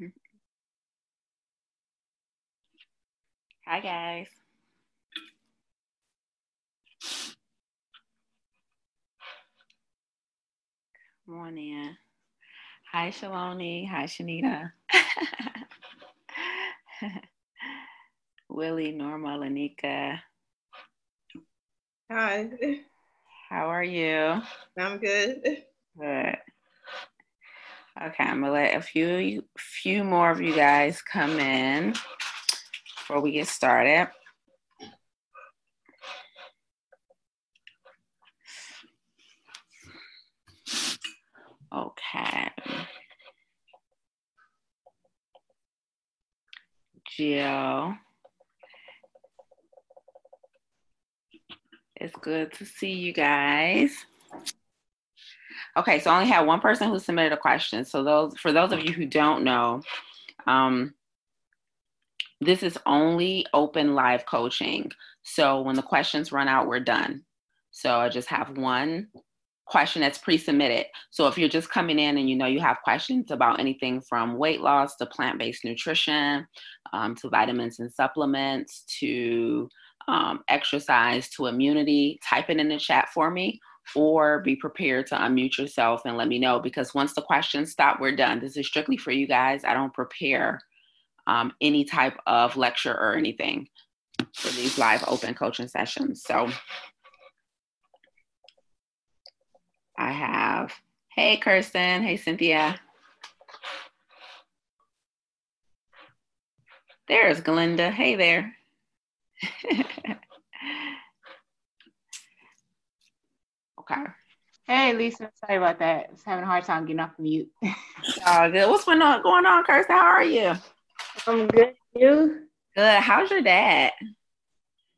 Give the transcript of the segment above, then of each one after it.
Mm-hmm. Hi, guys. Come on in. Hi, Shaloni. Hi, Shanita. Willie, Norma, Lanika. Hi. How are you? I'm good. Good. Okay, I'm gonna let a few few more of you guys come in before we get started. Okay. Jill. It's good to see you guys. Okay, so I only have one person who submitted a question. So those for those of you who don't know, um, this is only open live coaching. So when the questions run out, we're done. So I just have one question that's pre-submitted. So if you're just coming in and you know you have questions about anything from weight loss to plant-based nutrition, um, to vitamins and supplements, to um, exercise, to immunity, type it in the chat for me or be prepared to unmute yourself and let me know because once the questions stop, we're done. This is strictly for you guys. I don't prepare um, any type of lecture or anything for these live open coaching sessions. So I have, hey, Kirsten. Hey, Cynthia. There's Glenda. Hey there. okay. Hey, Lisa. Sorry about that. I was having a hard time getting off mute. oh, good. What's going on, going on, Kirsten? How are you? I'm good. You? Good. How's your dad?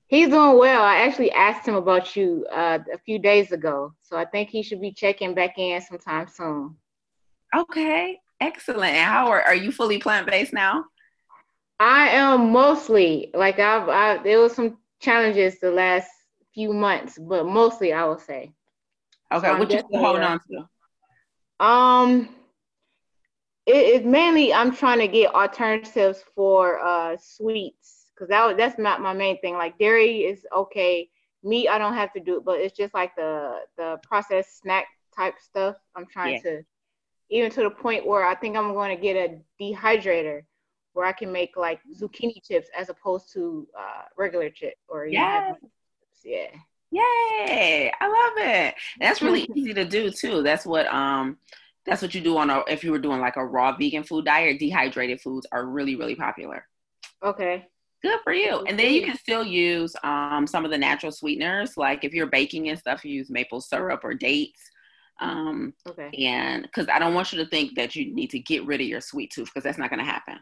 He's doing well. I actually asked him about you uh, a few days ago, so I think he should be checking back in sometime soon. Okay, excellent. How are are you fully plant based now? I am mostly like I've I, there was some challenges the last few months, but mostly I will say. Okay, what you holding on to? Um, it, it mainly I'm trying to get alternatives for uh sweets because that that's not my main thing. Like dairy is okay, meat I don't have to do, but it's just like the the processed snack type stuff. I'm trying yeah. to, even to the point where I think I'm going to get a dehydrator where I can make like zucchini chips as opposed to uh, regular chip or yeah, yeah. Yay! I love it. That's really easy to do too. That's what um that's what you do on a if you were doing like a raw vegan food diet, dehydrated foods are really, really popular. Okay. Good for you. And then you can still use um, some of the natural sweeteners, like if you're baking and stuff, you use maple syrup or dates. Um, okay. And because I don't want you to think that you need to get rid of your sweet tooth, because that's not going to happen.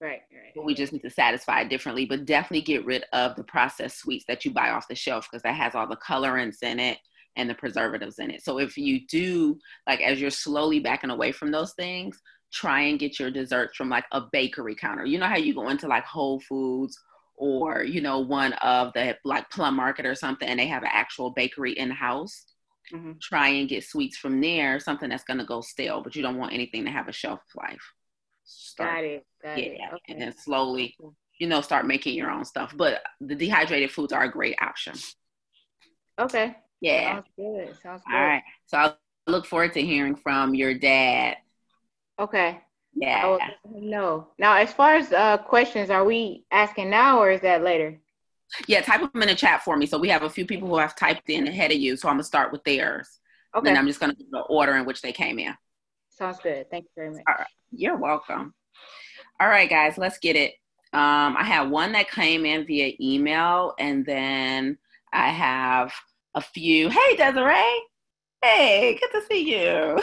Right, right. But we just need to satisfy it differently. But definitely get rid of the processed sweets that you buy off the shelf, because that has all the colorants in it and the preservatives in it. So if you do, like, as you're slowly backing away from those things, try and get your desserts from like a bakery counter. You know how you go into like Whole Foods or you know one of the like Plum Market or something, and they have an actual bakery in house. Mm-hmm. Try and get sweets from there, something that's gonna go stale, but you don't want anything to have a shelf life. Start, got it. Got yeah, it. Okay. and then slowly, you know, start making your own stuff. But the dehydrated foods are a great option. Okay. Yeah. Sounds good. Sounds good. All right. So I look forward to hearing from your dad Okay. Yeah. No. Now, as far as uh, questions, are we asking now or is that later? Yeah, type them in the chat for me. So we have a few people who have typed in ahead of you. So I'm gonna start with theirs. Okay. And I'm just gonna do the order in which they came in. Sounds good. Thank you very much. All right. You're welcome. All right, guys, let's get it. Um, I have one that came in via email, and then I have a few. Hey, Desiree. Hey, good to see you.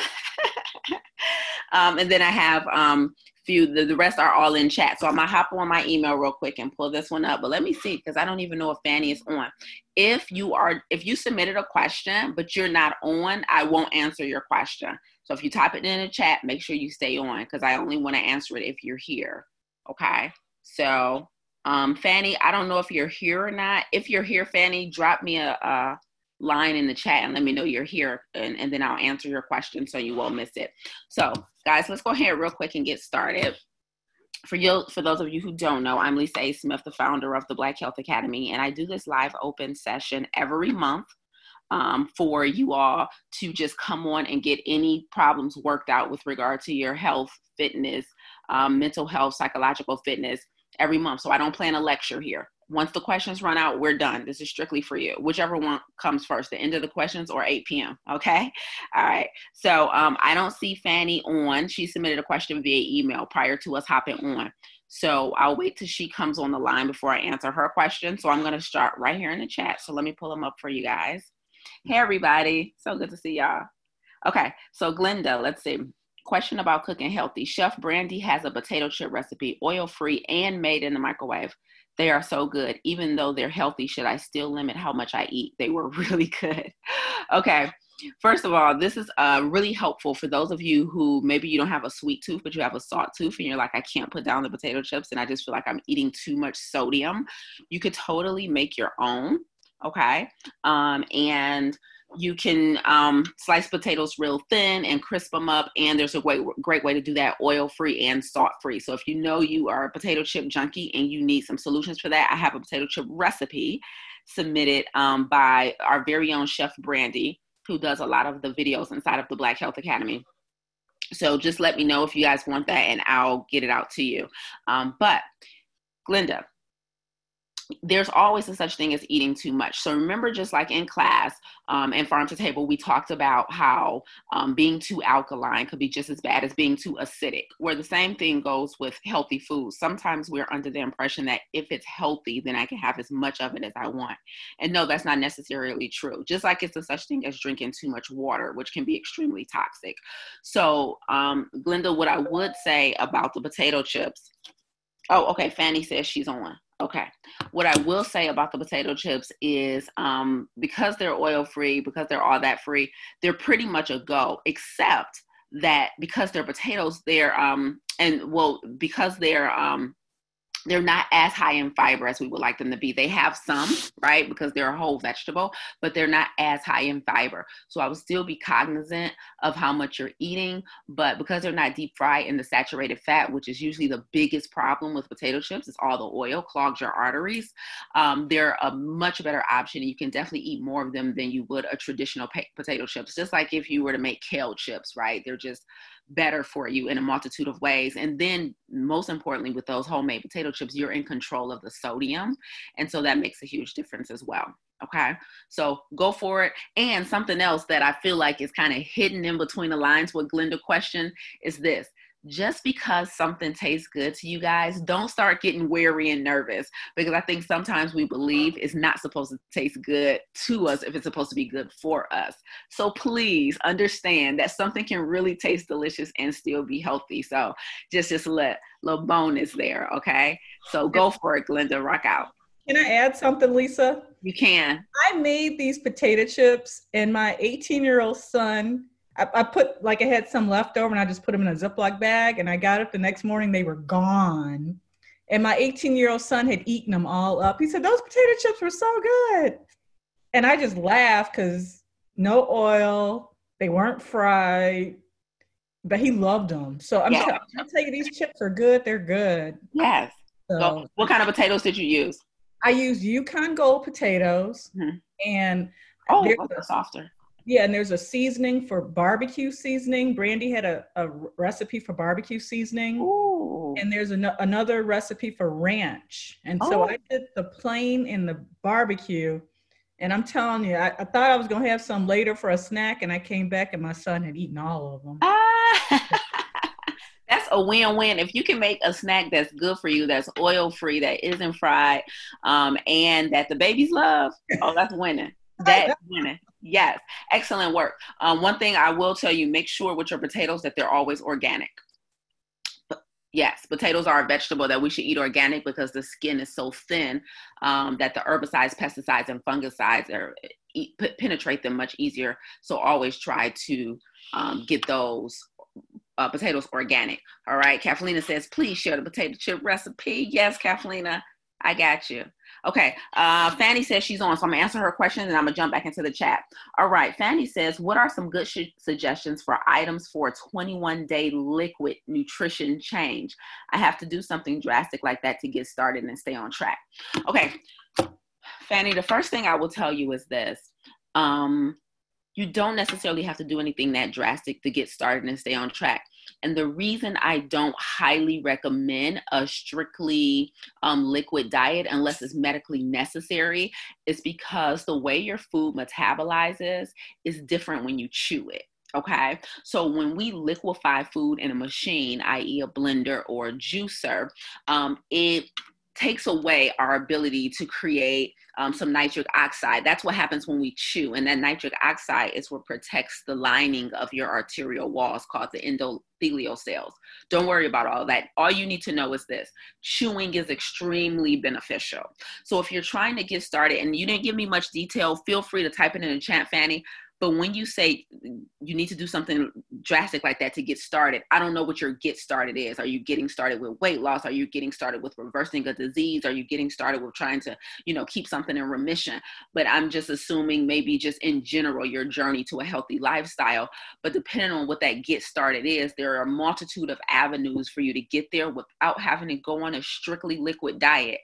um, and then I have um, few. The, the rest are all in chat. So I'm gonna hop on my email real quick and pull this one up. But let me see because I don't even know if Fanny is on. If you are, if you submitted a question but you're not on, I won't answer your question. So if you type it in the chat, make sure you stay on because I only want to answer it if you're here. Okay. So um, Fanny, I don't know if you're here or not. If you're here, Fanny, drop me a, a line in the chat and let me know you're here and, and then I'll answer your question so you won't miss it. So guys, let's go ahead real quick and get started. for you, for those of you who don't know, I'm Lisa A. Smith, the founder of the Black Health Academy, and I do this live open session every month um, for you all to just come on and get any problems worked out with regard to your health, fitness, um, mental health, psychological fitness every month. So I don't plan a lecture here. Once the questions run out, we're done. This is strictly for you. Whichever one comes first, the end of the questions or 8 p.m. Okay. All right. So um, I don't see Fanny on. She submitted a question via email prior to us hopping on. So I'll wait till she comes on the line before I answer her question. So I'm going to start right here in the chat. So let me pull them up for you guys. Hey, everybody. So good to see y'all. Okay. So Glenda, let's see. Question about cooking healthy. Chef Brandy has a potato chip recipe, oil free and made in the microwave. They are so good. Even though they're healthy, should I still limit how much I eat? They were really good. okay. First of all, this is uh, really helpful for those of you who maybe you don't have a sweet tooth, but you have a salt tooth, and you're like, I can't put down the potato chips, and I just feel like I'm eating too much sodium. You could totally make your own, okay? Um, and you can um, slice potatoes real thin and crisp them up and there's a great, great way to do that oil free and salt free so if you know you are a potato chip junkie and you need some solutions for that i have a potato chip recipe submitted um, by our very own chef brandy who does a lot of the videos inside of the black health academy. So just let me know if you guys want that and i'll get it out to you. Um, but glenda there's always a such thing as eating too much. So remember, just like in class um, and farm to table, we talked about how um, being too alkaline could be just as bad as being too acidic. Where the same thing goes with healthy foods. Sometimes we're under the impression that if it's healthy, then I can have as much of it as I want. And no, that's not necessarily true. Just like it's a such thing as drinking too much water, which can be extremely toxic. So, um, Glenda, what I would say about the potato chips. Oh, okay. Fanny says she's on. Okay. What I will say about the potato chips is um, because they're oil free, because they're all that free, they're pretty much a go, except that because they're potatoes, they're, um, and well, because they're, um, they're not as high in fiber as we would like them to be. They have some, right, because they're a whole vegetable, but they're not as high in fiber. So I would still be cognizant of how much you're eating, but because they're not deep fried in the saturated fat, which is usually the biggest problem with potato chips, is all the oil clogs your arteries. Um, they're a much better option. You can definitely eat more of them than you would a traditional potato chips. Just like if you were to make kale chips, right? They're just better for you in a multitude of ways. And then, most importantly, with those homemade potato chips, you're in control of the sodium. And so that makes a huge difference as well. Okay. So go for it. And something else that I feel like is kind of hidden in between the lines with Glenda question is this just because something tastes good to you guys, don't start getting weary and nervous because I think sometimes we believe it's not supposed to taste good to us if it's supposed to be good for us. So please understand that something can really taste delicious and still be healthy. So just just let little bonus there, okay? So go for it, Glenda. Rock out. Can I add something, Lisa? You can. I made these potato chips, and my 18 year old son I, I, put like I had some left over and I just put them in a Ziploc bag and I got up the next morning, they were gone. And my 18 year old son had eaten them all up. He said, Those potato chips were so good. And I just laughed because no oil, they weren't fried, but he loved them. So I'm, yeah. I'm tell you, these chips are good. They're good. Yes. So, so what kind of potatoes did you use? I used Yukon Gold potatoes mm-hmm. and oh, they're softer. Yeah, and there's a seasoning for barbecue seasoning. Brandy had a, a recipe for barbecue seasoning. Ooh. And there's an- another recipe for ranch. And so oh. I did the plain and the barbecue. And I'm telling you, I, I thought I was going to have some later for a snack. And I came back and my son had eaten all of them. Ah. that's a win-win if you can make a snack that's good for you that's oil free that isn't fried um, and that the babies love oh that's winning that's winning Yes, excellent work. Um, one thing I will tell you: make sure with your potatoes that they're always organic. Yes, potatoes are a vegetable that we should eat organic because the skin is so thin um, that the herbicides, pesticides, and fungicides are eat, penetrate them much easier. So always try to um, get those uh, potatoes organic. All right, Kathleen says, please share the potato chip recipe. Yes, Kathleen, I got you. Okay. Uh, Fanny says she's on, so I'm gonna answer her question and I'm gonna jump back into the chat. All right. Fanny says, "What are some good sh- suggestions for items for a 21 day liquid nutrition change? I have to do something drastic like that to get started and stay on track." Okay, Fanny. The first thing I will tell you is this. Um, you don't necessarily have to do anything that drastic to get started and stay on track. And the reason I don't highly recommend a strictly um, liquid diet unless it's medically necessary is because the way your food metabolizes is different when you chew it. Okay, so when we liquefy food in a machine, i.e., a blender or a juicer, um, it takes away our ability to create um, some nitric oxide. That's what happens when we chew. And that nitric oxide is what protects the lining of your arterial walls called the endothelial cells. Don't worry about all that. All you need to know is this chewing is extremely beneficial. So if you're trying to get started and you didn't give me much detail, feel free to type it in the chat, Fanny. But when you say you need to do something drastic like that to get started, I don't know what your get started is. Are you getting started with weight loss? Are you getting started with reversing a disease? Are you getting started with trying to, you know, keep something in remission? But I'm just assuming maybe just in general your journey to a healthy lifestyle. But depending on what that get started is, there are a multitude of avenues for you to get there without having to go on a strictly liquid diet.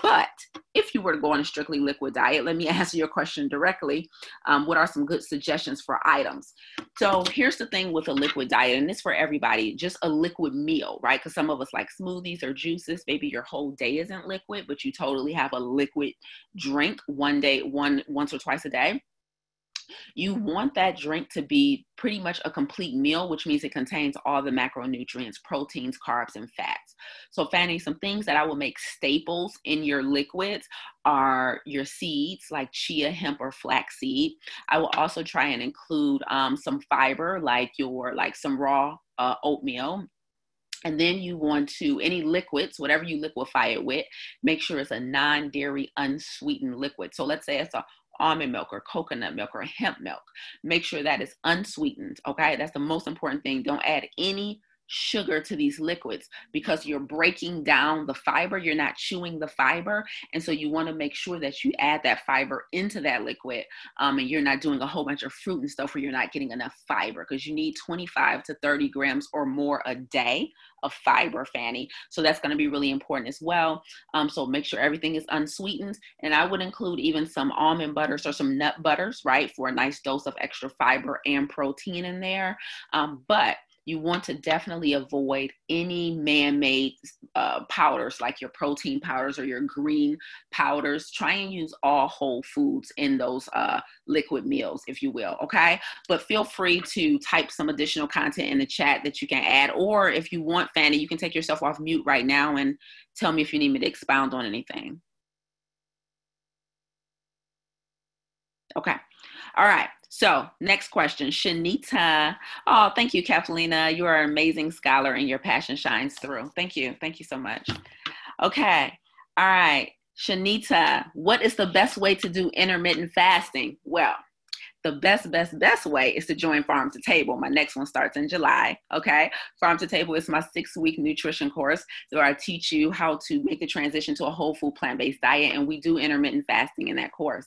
But if you were to go on a strictly liquid diet, let me answer your question directly. Um, what are some good suggestions for items. So here's the thing with a liquid diet, and it's for everybody, just a liquid meal, right? Because some of us like smoothies or juices. Maybe your whole day isn't liquid, but you totally have a liquid drink one day, one once or twice a day you want that drink to be pretty much a complete meal, which means it contains all the macronutrients, proteins, carbs, and fats. So, Fanny, some things that I will make staples in your liquids are your seeds like chia, hemp, or flaxseed. I will also try and include um, some fiber like your like some raw uh, oatmeal and then you want to, any liquids, whatever you liquefy it with, make sure it's a non dairy, unsweetened liquid. So let's say it's a almond milk or coconut milk or hemp milk. Make sure that is unsweetened. Okay, that's the most important thing. Don't add any sugar to these liquids because you're breaking down the fiber, you're not chewing the fiber. And so you want to make sure that you add that fiber into that liquid um, and you're not doing a whole bunch of fruit and stuff where you're not getting enough fiber because you need 25 to 30 grams or more a day of fiber, Fanny. So that's going to be really important as well. Um, so make sure everything is unsweetened. And I would include even some almond butters or some nut butters, right, for a nice dose of extra fiber and protein in there. Um, but you want to definitely avoid any man-made uh, powders like your protein powders or your green powders. Try and use all whole foods in those uh, liquid meals if you will okay? But feel free to type some additional content in the chat that you can add or if you want fanny you can take yourself off mute right now and tell me if you need me to expound on anything. Okay. All right so, next question, Shanita. Oh, thank you, Kathleen. You are an amazing scholar and your passion shines through. Thank you. Thank you so much. Okay. All right. Shanita, what is the best way to do intermittent fasting? Well, the best, best, best way is to join Farm to Table. My next one starts in July. Okay. Farm to Table is my six week nutrition course where I teach you how to make the transition to a whole food plant based diet. And we do intermittent fasting in that course.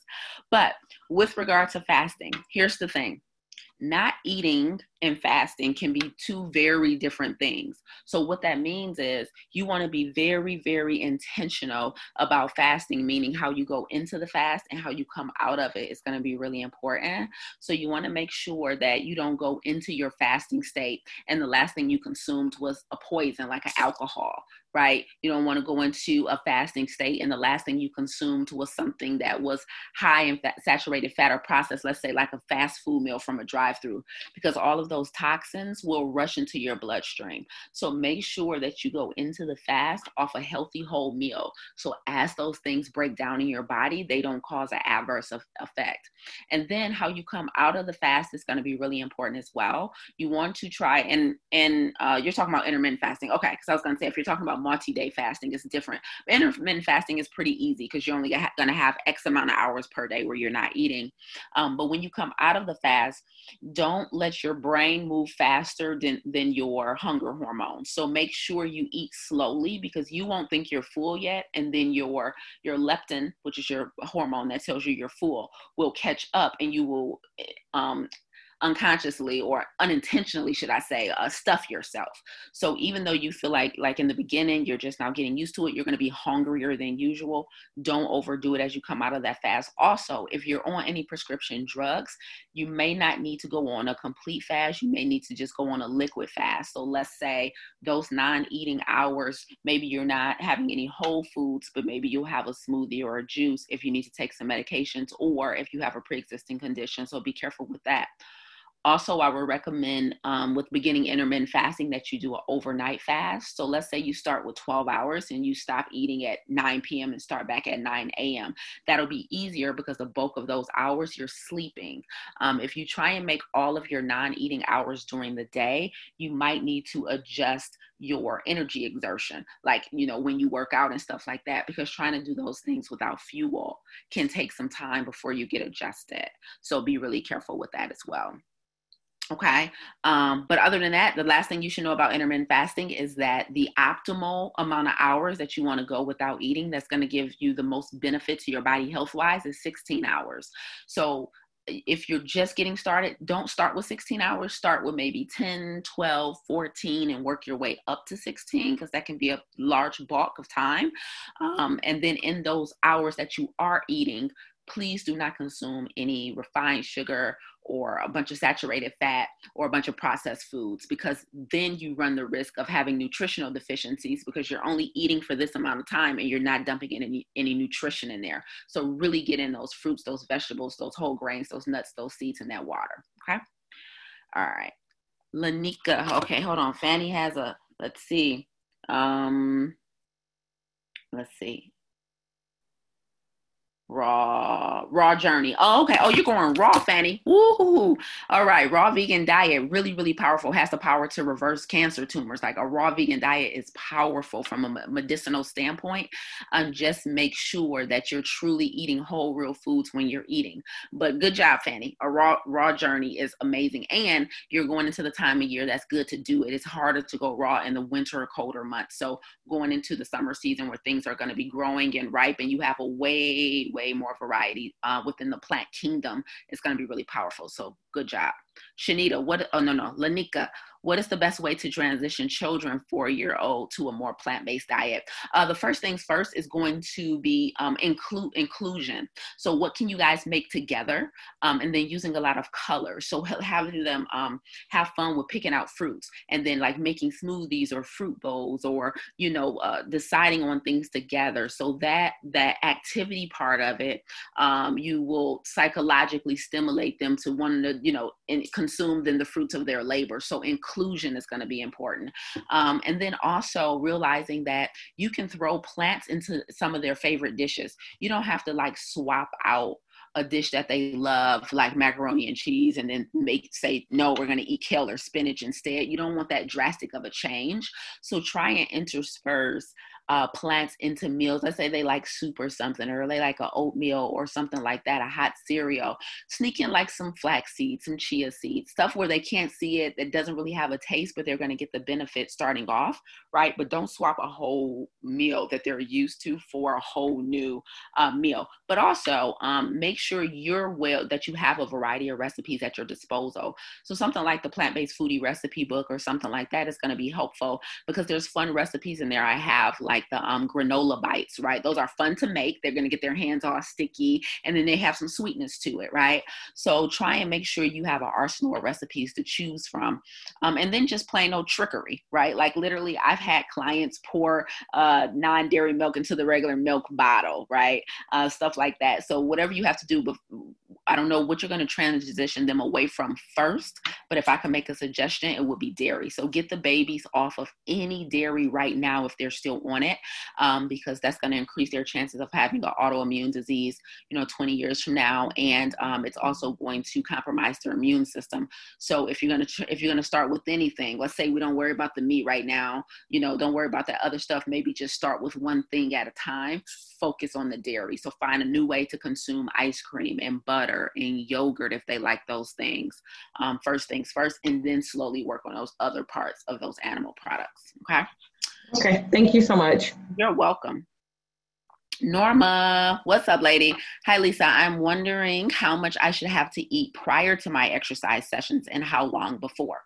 But with regard to fasting, here's the thing not eating and fasting can be two very different things. So, what that means is you want to be very, very intentional about fasting, meaning how you go into the fast and how you come out of it is going to be really important. So, you want to make sure that you don't go into your fasting state and the last thing you consumed was a poison like an alcohol, right? You don't want to go into a fasting state and the last thing you consumed was something that was high in fat, saturated fat or processed, let's say like a fast food meal from a drive through, because all of those toxins will rush into your bloodstream. So make sure that you go into the fast off a healthy whole meal. So as those things break down in your body, they don't cause an adverse effect. And then how you come out of the fast is going to be really important as well. You want to try and and uh, you're talking about intermittent fasting, okay? Because I was going to say if you're talking about multi-day fasting is different. Intermittent fasting is pretty easy because you're only going to have X amount of hours per day where you're not eating. Um, but when you come out of the fast, don't let your brain move faster than, than your hunger hormones. So make sure you eat slowly because you won't think you're full yet. And then your, your leptin, which is your hormone that tells you you're full, will catch up and you will um, unconsciously or unintentionally should i say uh, stuff yourself. So even though you feel like like in the beginning you're just now getting used to it you're going to be hungrier than usual don't overdo it as you come out of that fast. Also if you're on any prescription drugs you may not need to go on a complete fast you may need to just go on a liquid fast. So let's say those non-eating hours maybe you're not having any whole foods but maybe you'll have a smoothie or a juice if you need to take some medications or if you have a pre-existing condition. So be careful with that also, I would recommend um, with beginning intermittent fasting that you do an overnight fast. So let's say you start with 12 hours and you stop eating at 9 p.m. and start back at 9 a.m. That'll be easier because the bulk of those hours you're sleeping. Um, if you try and make all of your non eating hours during the day, you might need to adjust your energy exertion, like, you know, when you work out and stuff like that, because trying to do those things without fuel can take some time before you get adjusted. So be really careful with that as well. Okay. Um, but other than that, the last thing you should know about intermittent fasting is that the optimal amount of hours that you want to go without eating that's going to give you the most benefit to your body health wise is 16 hours. So if you're just getting started, don't start with 16 hours. Start with maybe 10, 12, 14, and work your way up to 16 because that can be a large bulk of time. Um, and then in those hours that you are eating, please do not consume any refined sugar or a bunch of saturated fat or a bunch of processed foods because then you run the risk of having nutritional deficiencies because you're only eating for this amount of time and you're not dumping any any nutrition in there. So really get in those fruits those vegetables those whole grains those nuts those seeds and that water okay? All right. Lanika okay hold on. Fanny has a let's see. Um let's see Raw, raw journey. Oh, okay. Oh, you're going raw, Fanny. Woohoo. All right. Raw vegan diet, really, really powerful. Has the power to reverse cancer tumors. Like a raw vegan diet is powerful from a medicinal standpoint. And just make sure that you're truly eating whole, real foods when you're eating. But good job, Fanny. A raw, raw journey is amazing. And you're going into the time of year that's good to do it. It's harder to go raw in the winter or colder months. So going into the summer season where things are going to be growing and ripe and you have a way, way more variety uh, within the plant kingdom is going to be really powerful. So good job. Shanita, what, oh no, no, Lanika, what is the best way to transition children four year old to a more plant-based diet? Uh, the first things first is going to be um, include inclusion. So what can you guys make together um, and then using a lot of color? So having them um, have fun with picking out fruits and then like making smoothies or fruit bowls or you know uh, deciding on things together. So that that activity part of it um, you will psychologically stimulate them to want to you know consume then the fruits of their labor so inclusion is going to be important. Um, and then also realizing that you can throw plants into some of their favorite dishes. You don't have to like swap out a dish that they love, like macaroni and cheese, and then make say, no, we're going to eat kale or spinach instead. You don't want that drastic of a change. So try and intersperse uh, plants into meals. Let's say they like soup or something, or they like an oatmeal or something like that, a hot cereal. Sneak in like some flax seeds, some chia seeds, stuff where they can't see it, that doesn't really have a taste, but they're going to get the benefit starting off, right? But don't swap a whole meal that they're used to for a whole new uh, meal. But also um, make sure you're well, that you have a variety of recipes at your disposal. So something like the plant based foodie recipe book or something like that is going to be helpful because there's fun recipes in there. I have like like the um, granola bites, right? Those are fun to make. They're going to get their hands all sticky and then they have some sweetness to it, right? So try and make sure you have an arsenal of recipes to choose from. Um, and then just plain old trickery, right? Like literally, I've had clients pour uh, non dairy milk into the regular milk bottle, right? Uh, stuff like that. So whatever you have to do, I don't know what you're going to transition them away from first, but if I can make a suggestion, it would be dairy. So get the babies off of any dairy right now if they're still on it um, because that's going to increase their chances of having an autoimmune disease, you know, 20 years from now. And um, it's also going to compromise their immune system. So if you're going to, tr- if you're going to start with anything, let's say we don't worry about the meat right now, you know, don't worry about that other stuff. Maybe just start with one thing at a time, focus on the dairy. So find a new way to consume ice cream and butter and yogurt if they like those things. Um, first things first, and then slowly work on those other parts of those animal products. Okay. Okay. Thank you so much. You're welcome. Norma, what's up, lady? Hi, Lisa. I'm wondering how much I should have to eat prior to my exercise sessions and how long before.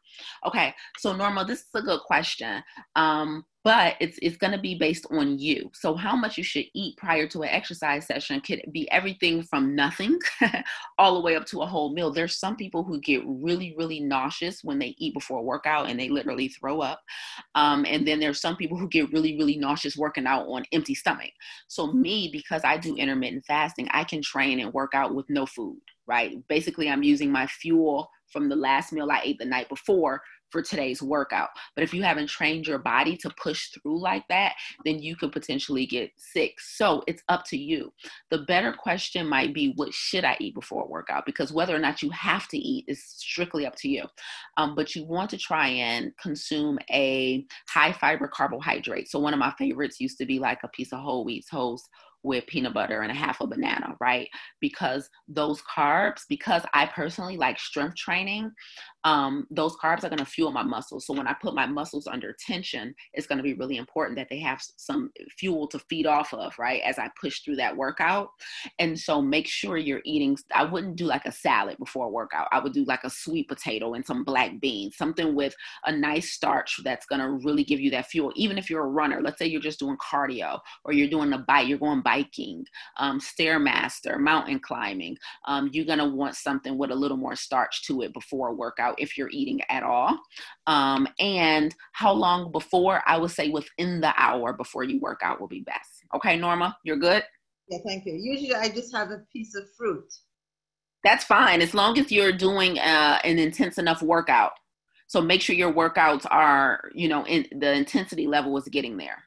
Okay, so Norma, this is a good question. Um, but it's it's going to be based on you. So how much you should eat prior to an exercise session could be everything from nothing all the way up to a whole meal. There's some people who get really really nauseous when they eat before a workout and they literally throw up. Um, and then there's some people who get really really nauseous working out on empty stomach. So me because I do intermittent fasting, I can train and work out with no food, right? Basically I'm using my fuel from the last meal I ate the night before for today's workout. But if you haven't trained your body to push through like that, then you could potentially get sick. So it's up to you. The better question might be what should I eat before a workout? Because whether or not you have to eat is strictly up to you. Um, but you want to try and consume a high fiber carbohydrate. So one of my favorites used to be like a piece of whole wheat toast with peanut butter and a half a banana, right? Because those carbs, because I personally like strength training, um, those carbs are going to fuel my muscles. So when I put my muscles under tension, it's going to be really important that they have some fuel to feed off of, right? As I push through that workout. And so make sure you're eating. I wouldn't do like a salad before a workout. I would do like a sweet potato and some black beans, something with a nice starch that's going to really give you that fuel. Even if you're a runner, let's say you're just doing cardio or you're doing a bike, you're going biking, um, stairmaster, mountain climbing. Um, you're going to want something with a little more starch to it before a workout if you're eating at all. Um, and how long before? I would say within the hour before you work out will be best. Okay, Norma, you're good? Yeah, thank you. Usually I just have a piece of fruit. That's fine as long as you're doing uh, an intense enough workout. So make sure your workouts are, you know, in the intensity level is getting there.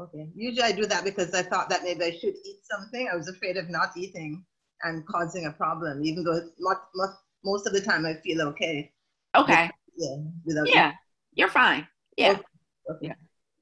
Okay. Usually I do that because I thought that maybe I should eat something. I was afraid of not eating and causing a problem, even though not, not, most of the time I feel okay. Okay. Yeah. Without yeah. You're fine. Yeah. Okay. Yeah.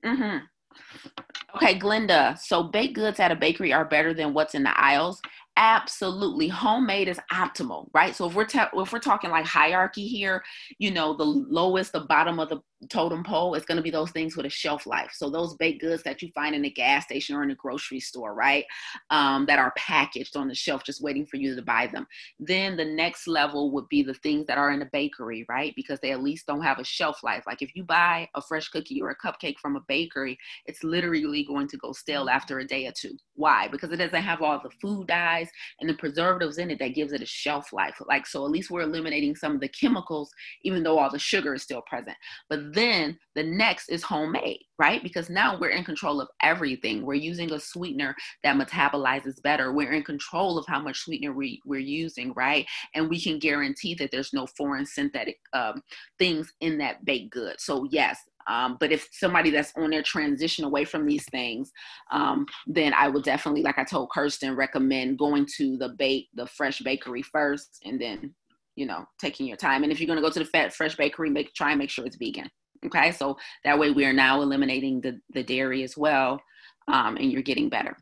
Mm-hmm. Okay, Glenda. So baked goods at a bakery are better than what's in the aisles absolutely homemade is optimal right so if we're ta- if we're talking like hierarchy here you know the lowest the bottom of the totem pole is going to be those things with a shelf life. So those baked goods that you find in the gas station or in the grocery store right um, that are packaged on the shelf just waiting for you to buy them. Then the next level would be the things that are in the bakery right because they at least don't have a shelf life. Like if you buy a fresh cookie or a cupcake from a bakery it's literally going to go stale after a day or two. Why? Because it doesn't have all the food dyes and the preservatives in it that gives it a shelf life. Like, so at least we're eliminating some of the chemicals, even though all the sugar is still present. But then the next is homemade, right? Because now we're in control of everything. We're using a sweetener that metabolizes better. We're in control of how much sweetener we, we're using, right? And we can guarantee that there's no foreign synthetic um, things in that baked good. So, yes, um, but if somebody that's on their transition away from these things, um, then I would definitely, like I told Kirsten, recommend going to the bake, the fresh bakery first, and then, you know, taking your time. And if you're going to go to the fat fresh bakery, make try and make sure it's vegan. Okay, so that way we are now eliminating the the dairy as well, um, and you're getting better.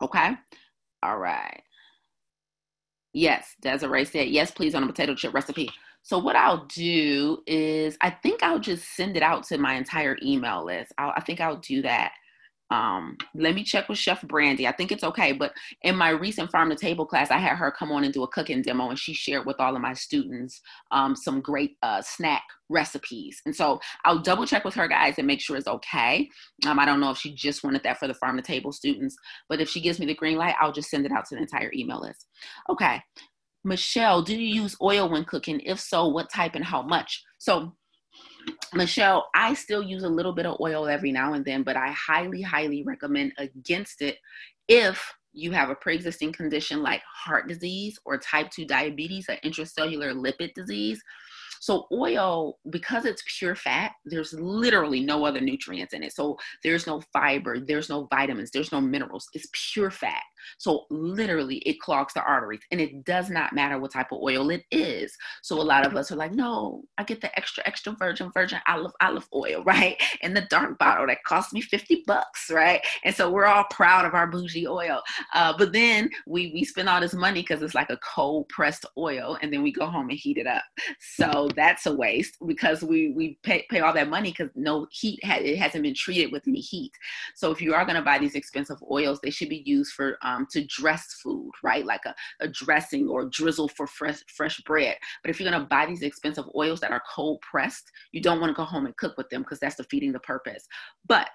Okay, all right. Yes, Desiree said yes, please on a potato chip recipe. So what I'll do is I think I'll just send it out to my entire email list. I'll, I think I'll do that. Um, let me check with Chef Brandy. I think it's okay. But in my recent farm to table class, I had her come on and do a cooking demo, and she shared with all of my students um, some great uh, snack recipes. And so I'll double check with her guys and make sure it's okay. Um, I don't know if she just wanted that for the farm to table students, but if she gives me the green light, I'll just send it out to the entire email list. Okay. Michelle, do you use oil when cooking? If so, what type and how much? So, Michelle, I still use a little bit of oil every now and then, but I highly, highly recommend against it if you have a pre-existing condition like heart disease or type 2 diabetes or intracellular lipid disease So oil, because it's pure fat, there's literally no other nutrients in it. So there's no fiber, there's no vitamins, there's no minerals. It's pure fat. So literally it clogs the arteries and it does not matter what type of oil it is. So a lot of us are like, no, I get the extra, extra virgin, virgin olive, olive oil, right? In the dark bottle that cost me 50 bucks, right? And so we're all proud of our bougie oil. Uh, but then we, we spend all this money because it's like a cold pressed oil and then we go home and heat it up. So that's a waste because we, we pay, pay all that money because no heat, it hasn't been treated with any heat. So if you are going to buy these expensive oils, they should be used for um, um, to dress food, right? Like a, a dressing or drizzle for fresh, fresh bread. But if you're going to buy these expensive oils that are cold pressed, you don't want to go home and cook with them because that's defeating the purpose. But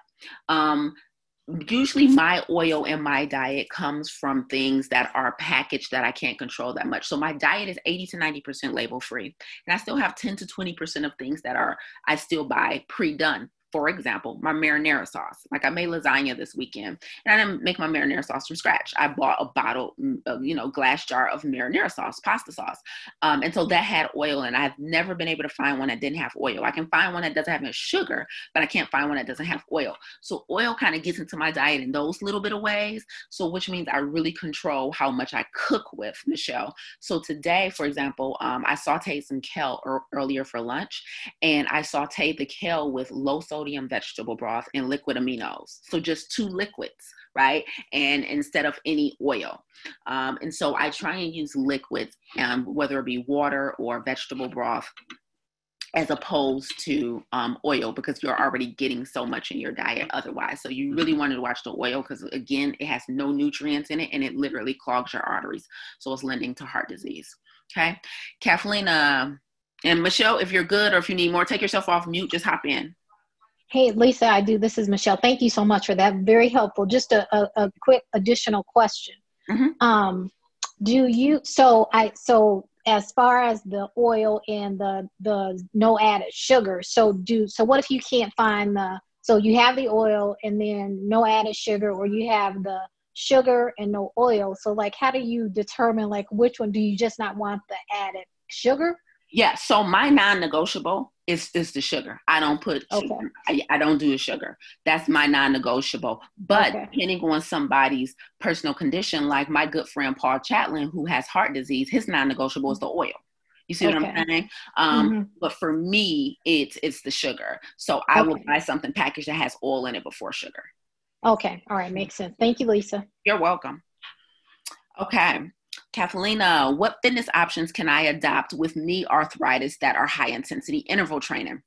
um, usually my oil in my diet comes from things that are packaged that I can't control that much. So my diet is 80 to 90% label free. And I still have 10 to 20% of things that are I still buy pre-done for example, my marinara sauce. Like I made lasagna this weekend, and I didn't make my marinara sauce from scratch. I bought a bottle, mm, you know, glass jar of marinara sauce, pasta sauce, um, and so that had oil. And I've never been able to find one that didn't have oil. I can find one that doesn't have any sugar, but I can't find one that doesn't have oil. So oil kind of gets into my diet in those little bit of ways. So which means I really control how much I cook with Michelle. So today, for example, um, I sauteed some kale er- earlier for lunch, and I sauteed the kale with low sodium sodium vegetable broth and liquid aminos. So just two liquids, right? And instead of any oil. Um, and so I try and use liquids, um, whether it be water or vegetable broth, as opposed to um, oil because you're already getting so much in your diet otherwise. So you really wanted to watch the oil because again, it has no nutrients in it and it literally clogs your arteries. So it's lending to heart disease. Okay. Kathleen uh, and Michelle, if you're good or if you need more, take yourself off mute, just hop in. Hey, Lisa, I do. This is Michelle. Thank you so much for that. Very helpful. Just a, a, a quick additional question. Mm-hmm. Um, do you, so I, so as far as the oil and the, the no added sugar, so do, so what if you can't find the, so you have the oil and then no added sugar, or you have the sugar and no oil. So like, how do you determine like which one do you just not want the added sugar? Yeah. So my non-negotiable is is the sugar. I don't put okay. sugar. I, I, don't do the sugar. That's my non-negotiable. But okay. depending on somebody's personal condition, like my good friend Paul Chatlin, who has heart disease, his non-negotiable is the oil. You see okay. what I'm saying? Um, mm-hmm. But for me, it's it's the sugar. So I will buy something packaged that has oil in it before sugar. Okay. All right. Makes sense. Thank you, Lisa. You're welcome. Okay. Kathlena, what fitness options can I adopt with knee arthritis that are high intensity interval training?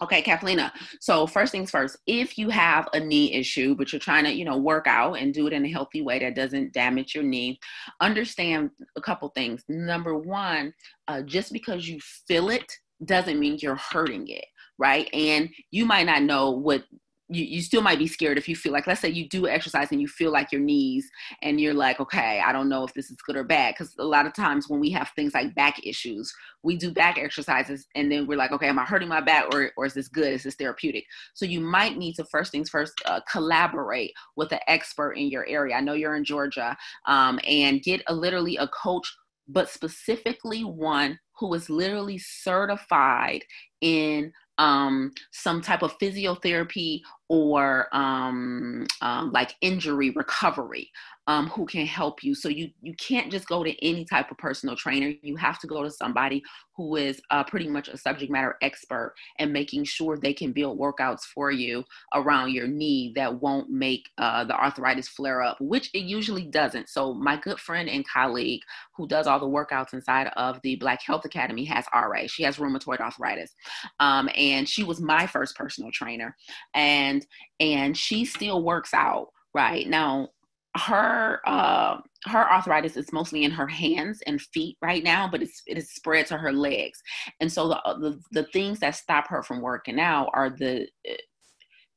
Okay, Kathlena. So first things first, if you have a knee issue, but you're trying to, you know, work out and do it in a healthy way that doesn't damage your knee, understand a couple things. Number one, uh, just because you feel it doesn't mean you're hurting it, right? And you might not know what you, you still might be scared if you feel like let's say you do exercise and you feel like your knees and you're like okay i don't know if this is good or bad. Because a lot of times when we have things like back issues we do back exercises and then we're like okay am i hurting my back or, or is this good? Is this therapeutic? So you might need to first things first uh, collaborate with an expert in your area. I know you're in georgia um, and get a literally a coach but specifically one who is literally certified in um, some type of physiotherapy or um, um, like injury recovery um, who can help you. So you you can't just go to any type of personal trainer. You have to go to somebody who is uh, pretty much a subject matter expert and making sure they can build workouts for you around your knee that won't make uh, the arthritis flare up, which it usually doesn't. So my good friend and colleague who does all the workouts inside of the Black Health Academy has RA. She has rheumatoid arthritis, um, and she was my first personal trainer, and and she still works out right now her uh, her arthritis is mostly in her hands and feet right now, but it's it is spread to her legs. And so the, the the things that stop her from working out are the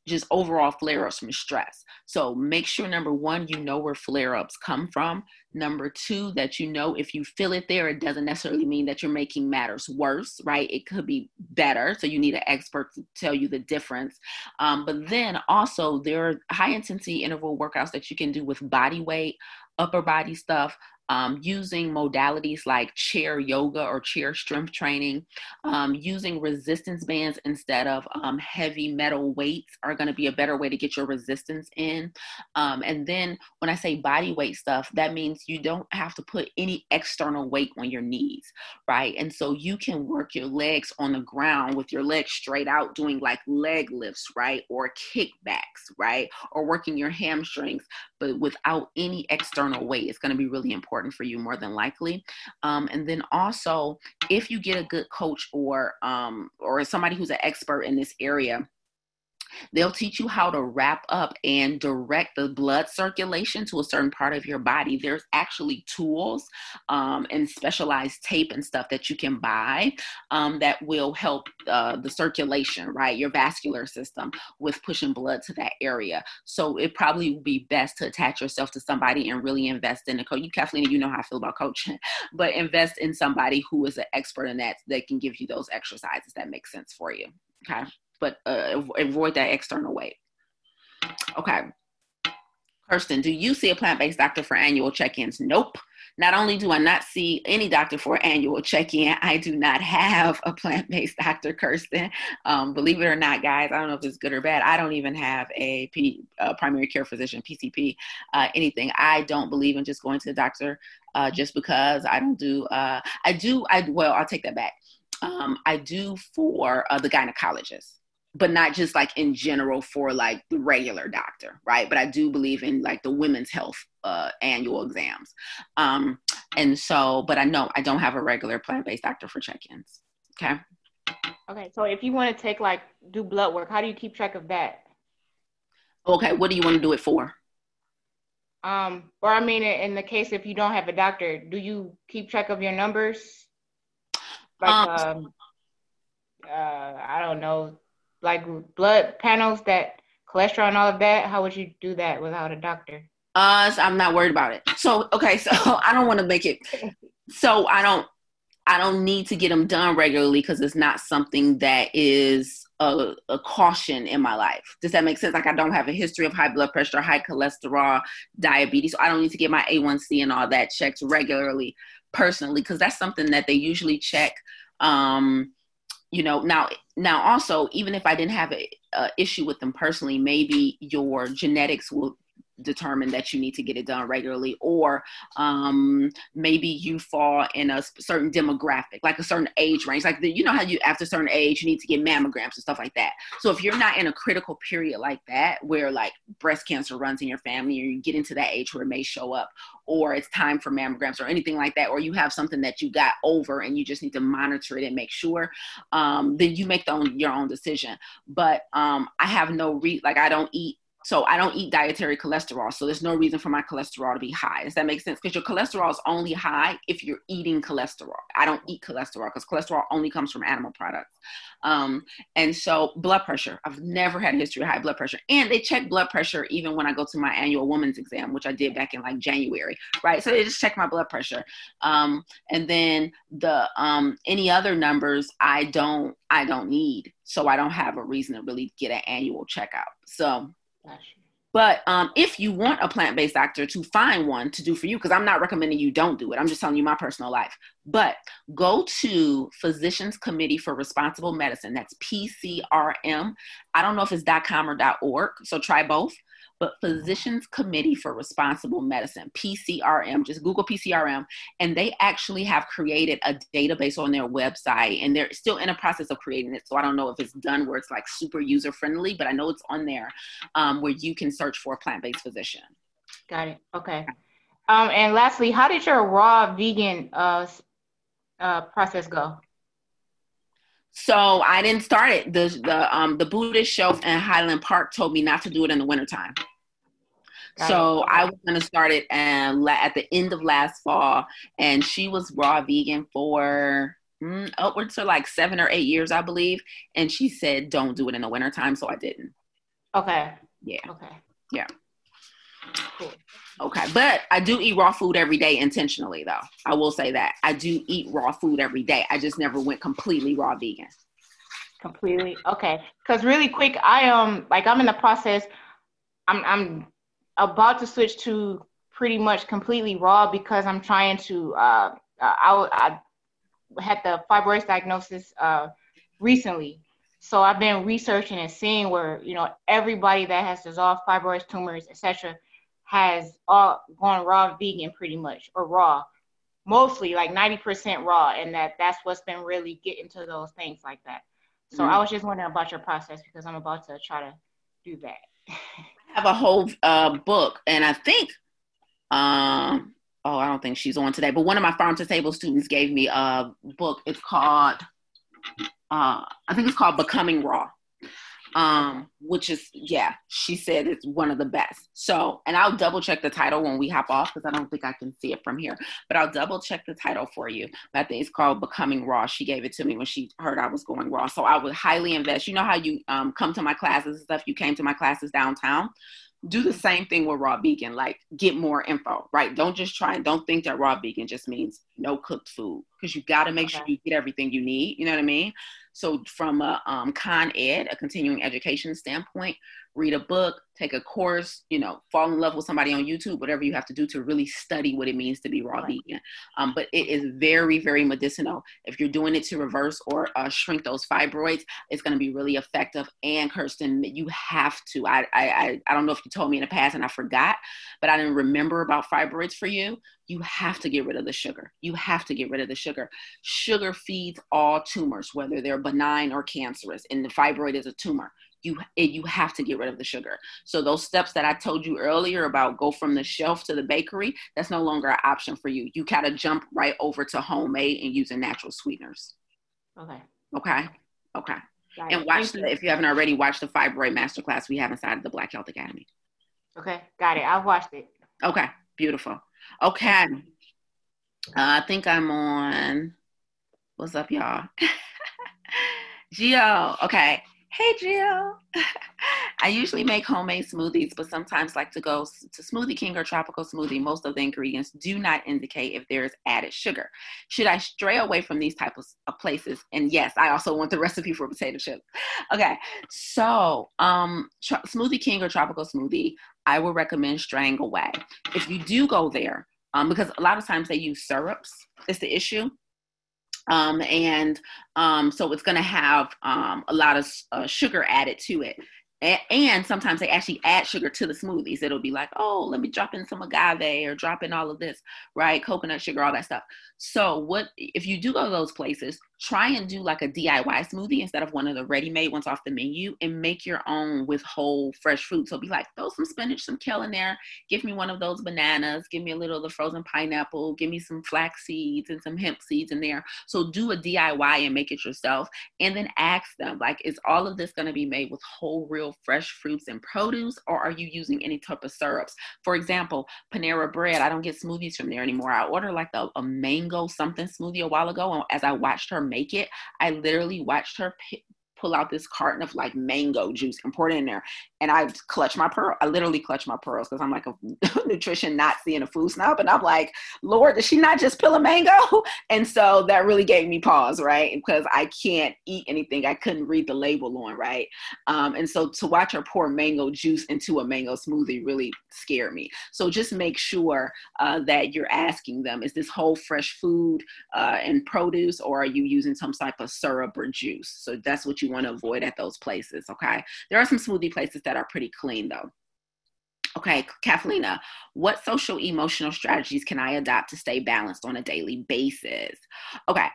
just overall flare ups from stress. So make sure number one, you know where flare ups come from. Number two, that you know if you feel it there, it doesn't necessarily mean that you're making matters worse, right? It could be better. So you need an expert to tell you the difference. Um, but then also, there are high intensity interval workouts that you can do with body weight, upper body stuff, um, using modalities like chair yoga or chair strength training, um, using resistance bands instead of um, heavy metal weights are going to be a better way to get your resistance in. Um, and then when I say body weight stuff, that means you don't have to put any external weight on your knees, right? And so you can work your legs on the ground with your legs straight out, doing like leg lifts, right? Or kickbacks, right? Or working your hamstrings, but without any external weight. It's going to be really important for you more than likely. Um, and then also, if you get a good coach or um, or somebody who's an expert in this area, They'll teach you how to wrap up and direct the blood circulation to a certain part of your body. There's actually tools um, and specialized tape and stuff that you can buy um, that will help uh, the circulation, right? Your vascular system with pushing blood to that area. So it probably would be best to attach yourself to somebody and really invest in a coach. You, Kathleen, you know how I feel about coaching, but invest in somebody who is an expert in that that can give you those exercises that make sense for you. Okay but uh, avoid that external weight. Okay. Kirsten, do you see a plant based doctor for annual check ins? Nope. Not only do I not see any doctor for annual check in, I do not have a plant based doctor, Kirsten. Um, believe it or not, guys, I don't know if it's good or bad. I don't even have a uh, primary care physician, PCP, uh, anything. I don't believe in just going to the doctor uh, just because I don't do, uh, I do, I, well, I'll take that back. Um, I do for uh, the gynecologist but not just like in general for like the regular doctor, right? But I do believe in like the women's health uh, annual exams. Um, and so, but I know I don't have a regular plant based doctor for check ins. Okay. Okay. So if you want to take like do blood work, how do you keep track of that? Okay. What do you want to do it for? Um, or I mean, in the case if you don't have a doctor, do you keep track of your numbers? Like, um, um uh, I don't know, like blood panels that cholesterol and all of that? How would you do that without a doctor? Uh, so I'm not worried about it. So okay, so I don't want to make it. So I don't. I don't need to get them done regularly because it's not something that is a, a, caution in my life. Does that make sense? Like I don't have a history of high blood pressure, high cholesterol, diabetes. So I don't need to get my A1C and all that checked regularly personally because that's something that they usually check um, you know now now also even if i didn't have a, a, issue with them personally maybe your genetics will determine that you need to get it done regularly or um, maybe you fall in a certain demographic like a certain age range like the, you know how you after a certain age you need to get mammograms and stuff like that. So if you're not in a critical period like that where like breast cancer runs in your family or you get into that age where it may show up or it's time for mammograms or anything like that or you have something that you got over and you just need to monitor it and make sure um, then you make the own, your own decision. But um, i have no re like i don't eat so I don't eat dietary cholesterol. So there's no reason for my cholesterol to be high. Does that make sense? Because your cholesterol is only high if you're eating cholesterol. I don't eat cholesterol because cholesterol only comes from animal products. Um, and so blood pressure. I've never had a history of high blood pressure. And they check blood pressure even when I go to my annual woman's exam, which I did back in like January, right? So they just check my blood pressure. Um, and then the um, any other numbers I don't I don't need. So I don't have a reason to really get an annual checkout. So but um, if you want a plant based doctor to find one to do for you, because I'm not recommending you don't do it, I'm just telling you my personal life. But go to Physicians Committee for Responsible Medicine. That's PCRM. I don't know if it's .com or .org, so try both but Physicians Committee for Responsible Medicine, PCRM. Just Google PCRM, and they actually have created a database on their website, and they're still in a process of creating it. So I don't know if it's done where it's like super user friendly, but I know it's on there um, where you can search for a plant based physician. Got it. Okay. Um, and lastly, how did your raw vegan uh, uh, process go? So I didn't start it. The the um the Buddhist shelf in Highland Park told me not to do it in the wintertime. Got so it. I was gonna start it and at the end of last fall, and she was raw vegan for mm, upwards to like seven or eight years, I believe. And she said, "Don't do it in the wintertime," so I didn't. Okay. Yeah. Okay. Yeah. Cool. Okay, but I do eat raw food every day intentionally, though. I will say that I do eat raw food every day. I just never went completely raw vegan. Completely okay. Because really quick, I um like I'm in the process. I'm I'm about to switch to pretty much completely raw because I'm trying to. Uh, I, I had the fibroid diagnosis uh, recently, so I've been researching and seeing where you know everybody that has dissolved fibroids, tumors, etc., has all gone raw vegan pretty much or raw, mostly like 90% raw, and that that's what's been really getting to those things like that. So mm-hmm. I was just wondering about your process because I'm about to try to do that. Have a whole uh, book, and I think, um, oh, I don't think she's on today, but one of my farm to table students gave me a book. It's called, uh, I think it's called Becoming Raw um, which is yeah, she said it's one of the best. So, and I'll double check the title when we hop off because I don't think I can see it from here, but I'll double check the title for you. But I think it's called Becoming Raw. She gave it to me when she heard I was going raw, so I would highly invest. You know how you um, come to my classes and stuff. You came to my classes downtown do the same thing with raw vegan like get more info right don't just try and don't think that raw vegan just means no cooked food because you got to make okay. sure you get everything you need you know what i mean so from a um, con ed a continuing education standpoint read a book, take a course, you know, fall in love with somebody on YouTube, whatever you have to do to really study what it means to be raw vegan. Um, but it is very, very medicinal. If you're doing it to reverse or uh, shrink those fibroids, it's going to be really effective. And Kirsten, you have to. I, I, I don't know if you told me in the past and I forgot, but I didn't remember about fibroids for you. You have to get rid of the sugar. You have to get rid of the sugar. Sugar feeds all tumors, whether they're benign or cancerous, and the fibroid is a tumor you you have to get rid of the sugar. So those steps that I told you earlier about go from the shelf to the bakery, that's no longer an option for you. You gotta jump right over to homemade and using natural sweeteners. Okay. Okay. Okay. Got and it. watch the, if you haven't already watched the fibroid masterclass we have inside of the Black Health Academy. Okay, got it. I've watched it. Okay, beautiful. Okay. Uh, I think I'm on. What's up, y'all? Geo. Okay. Hey, Jill. I usually make homemade smoothies, but sometimes like to go to Smoothie King or Tropical Smoothie. Most of the ingredients do not indicate if there is added sugar. Should I stray away from these types of places? And yes, I also want the recipe for potato chips. Okay, so um, tr- Smoothie King or Tropical Smoothie, I would recommend straying away. If you do go there, um, because a lot of times they use syrups, is the issue. Um, and um, so it's going to have um, a lot of uh, sugar added to it and sometimes they actually add sugar to the smoothies. It'll be like, oh, let me drop in some agave or drop in all of this, right? Coconut sugar, all that stuff. So, what if you do go to those places? Try and do like a DIY smoothie instead of one of the ready-made ones off the menu, and make your own with whole fresh fruit. So, be like, throw some spinach, some kale in there. Give me one of those bananas. Give me a little of the frozen pineapple. Give me some flax seeds and some hemp seeds in there. So, do a DIY and make it yourself, and then ask them, like, is all of this going to be made with whole, real fresh fruits and produce, or are you using any type of syrups? For example, Panera Bread, I don't get smoothies from there anymore. I ordered like a, a mango something smoothie a while ago, and as I watched her make it, I literally watched her pull out this carton of like mango juice and pour it in there. And I clutch my pearl. I literally clutch my pearls because I'm like a nutrition Nazi and a food snob. And I'm like, Lord, does she not just peel a mango? And so that really gave me pause, right? Because I can't eat anything I couldn't read the label on, right? Um, and so to watch her pour mango juice into a mango smoothie really scared me. So just make sure uh, that you're asking them, is this whole fresh food uh, and produce, or are you using some type of syrup or juice? So that's what you want to avoid at those places. Okay. There are some smoothie places that are pretty clean though. Okay, Kathlina, uh, what social emotional strategies can I adopt to stay balanced on a daily basis? Okay,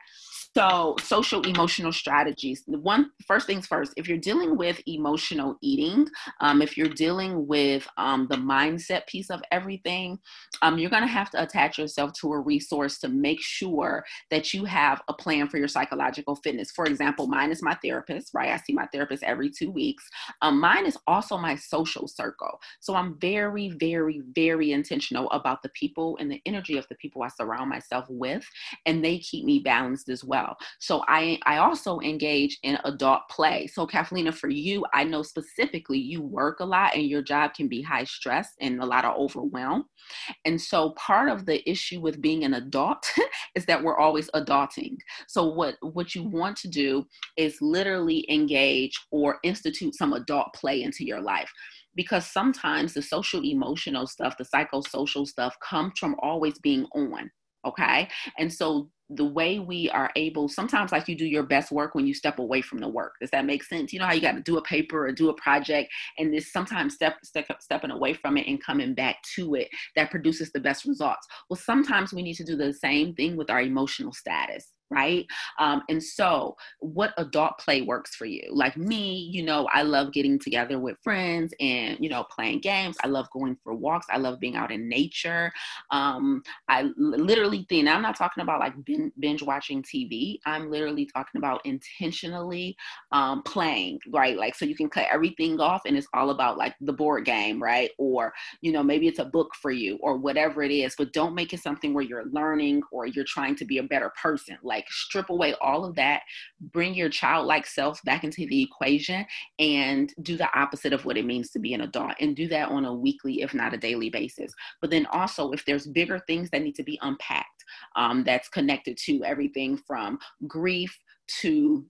so, social emotional strategies. One first things first, if you're dealing with emotional eating, um, if you're dealing with um, the mindset piece of everything, um, you're going to have to attach yourself to a resource to make sure that you have a plan for your psychological fitness. For example, mine is my therapist, right? I see my therapist every two weeks. Um, mine is also my social circle. So, I'm very, very, very intentional about the people and the energy of the people I surround myself with, and they keep me balanced as well. Well. So I I also engage in adult play. So Kathleen, for you, I know specifically you work a lot and your job can be high stress and a lot of overwhelm. And so part of the issue with being an adult is that we're always adulting. So what what you want to do is literally engage or institute some adult play into your life because sometimes the social emotional stuff the psychosocial stuff comes from always being on okay? And so the way we are able sometimes like you do your best work when you step away from the work. Does that make sense? You know how you got to do a paper or do a project and this sometimes step, step stepping away from it and coming back to it that produces the best results. Well sometimes we need to do the same thing with our emotional status right? Um, and so, what adult play works for you? Like me, you know, I love getting together with friends and, you know, playing games. I love going for walks. I love being out in nature. Um, I literally think, I'm not talking about like binge watching TV. I'm literally talking about intentionally um, playing, right? Like, so you can cut everything off and it's all about like the board game, right? Or, you know, maybe it's a book for you or whatever it is, but don't make it something where you're learning or you're trying to be a better person. Like, like strip away all of that, bring your childlike self back into the equation, and do the opposite of what it means to be an adult, and do that on a weekly, if not a daily basis. But then also, if there's bigger things that need to be unpacked, um, that's connected to everything from grief to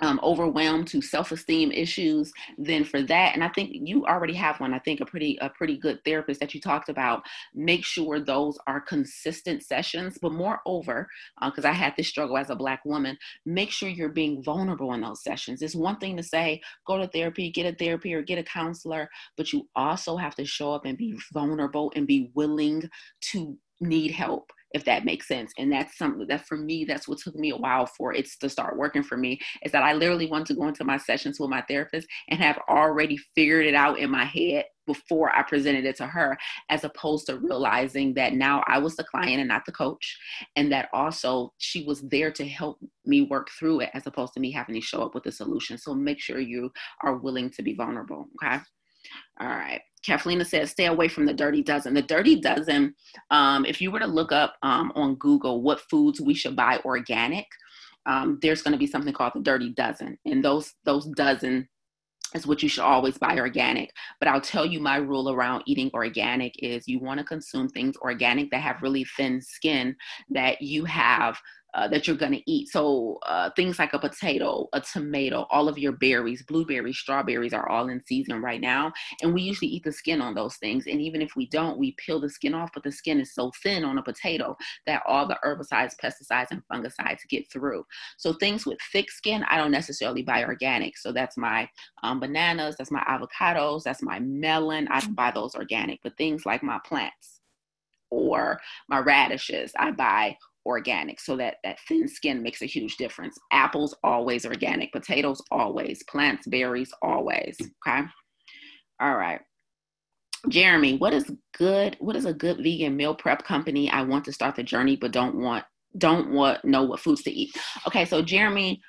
um, overwhelmed to self-esteem issues then for that and i think you already have one i think a pretty a pretty good therapist that you talked about. Make sure those are consistent sessions but moreover because uh, i had this struggle as a black woman make sure you're being vulnerable in those sessions. It's one thing to say go to therapy get a therapy or get a counselor but you also have to show up and be vulnerable and be willing to need help if that makes sense. And that's something that for me, that's what took me a while for it to start working for me is that I literally want to go into my sessions with my therapist and have already figured it out in my head before I presented it to her, as opposed to realizing that now I was the client and not the coach, and that also she was there to help me work through it, as opposed to me having to show up with a solution. So make sure you are willing to be vulnerable. Okay. All right. Kathleen says, stay away from the dirty dozen. The dirty dozen, um, if you were to look up um, on Google what foods we should buy organic, um, there's going to be something called the dirty dozen. And those, those dozen is what you should always buy organic. But I'll tell you my rule around eating organic is you want to consume things organic that have really thin skin that you have uh, that you're going to eat. So uh, things like a potato, a tomato, all of your berries, blueberries, strawberries are all in season right now. And we usually eat the skin on those things. And even if we don't, we peel the skin off, but the skin is so thin on a potato that all the herbicides, pesticides, and fungicides get through. So things with thick skin, I don't necessarily buy organic. So that's my um, bananas, that's my avocados, that's my melon. I buy those organic. But things like my plants or my radishes, I buy organic so that that thin skin makes a huge difference. Apples always organic potatoes always plants berries always okay? All right. Jeremy what is good what is a good vegan meal prep company? I want to start the journey but don't want don't want know what foods to eat. Okay so jeremy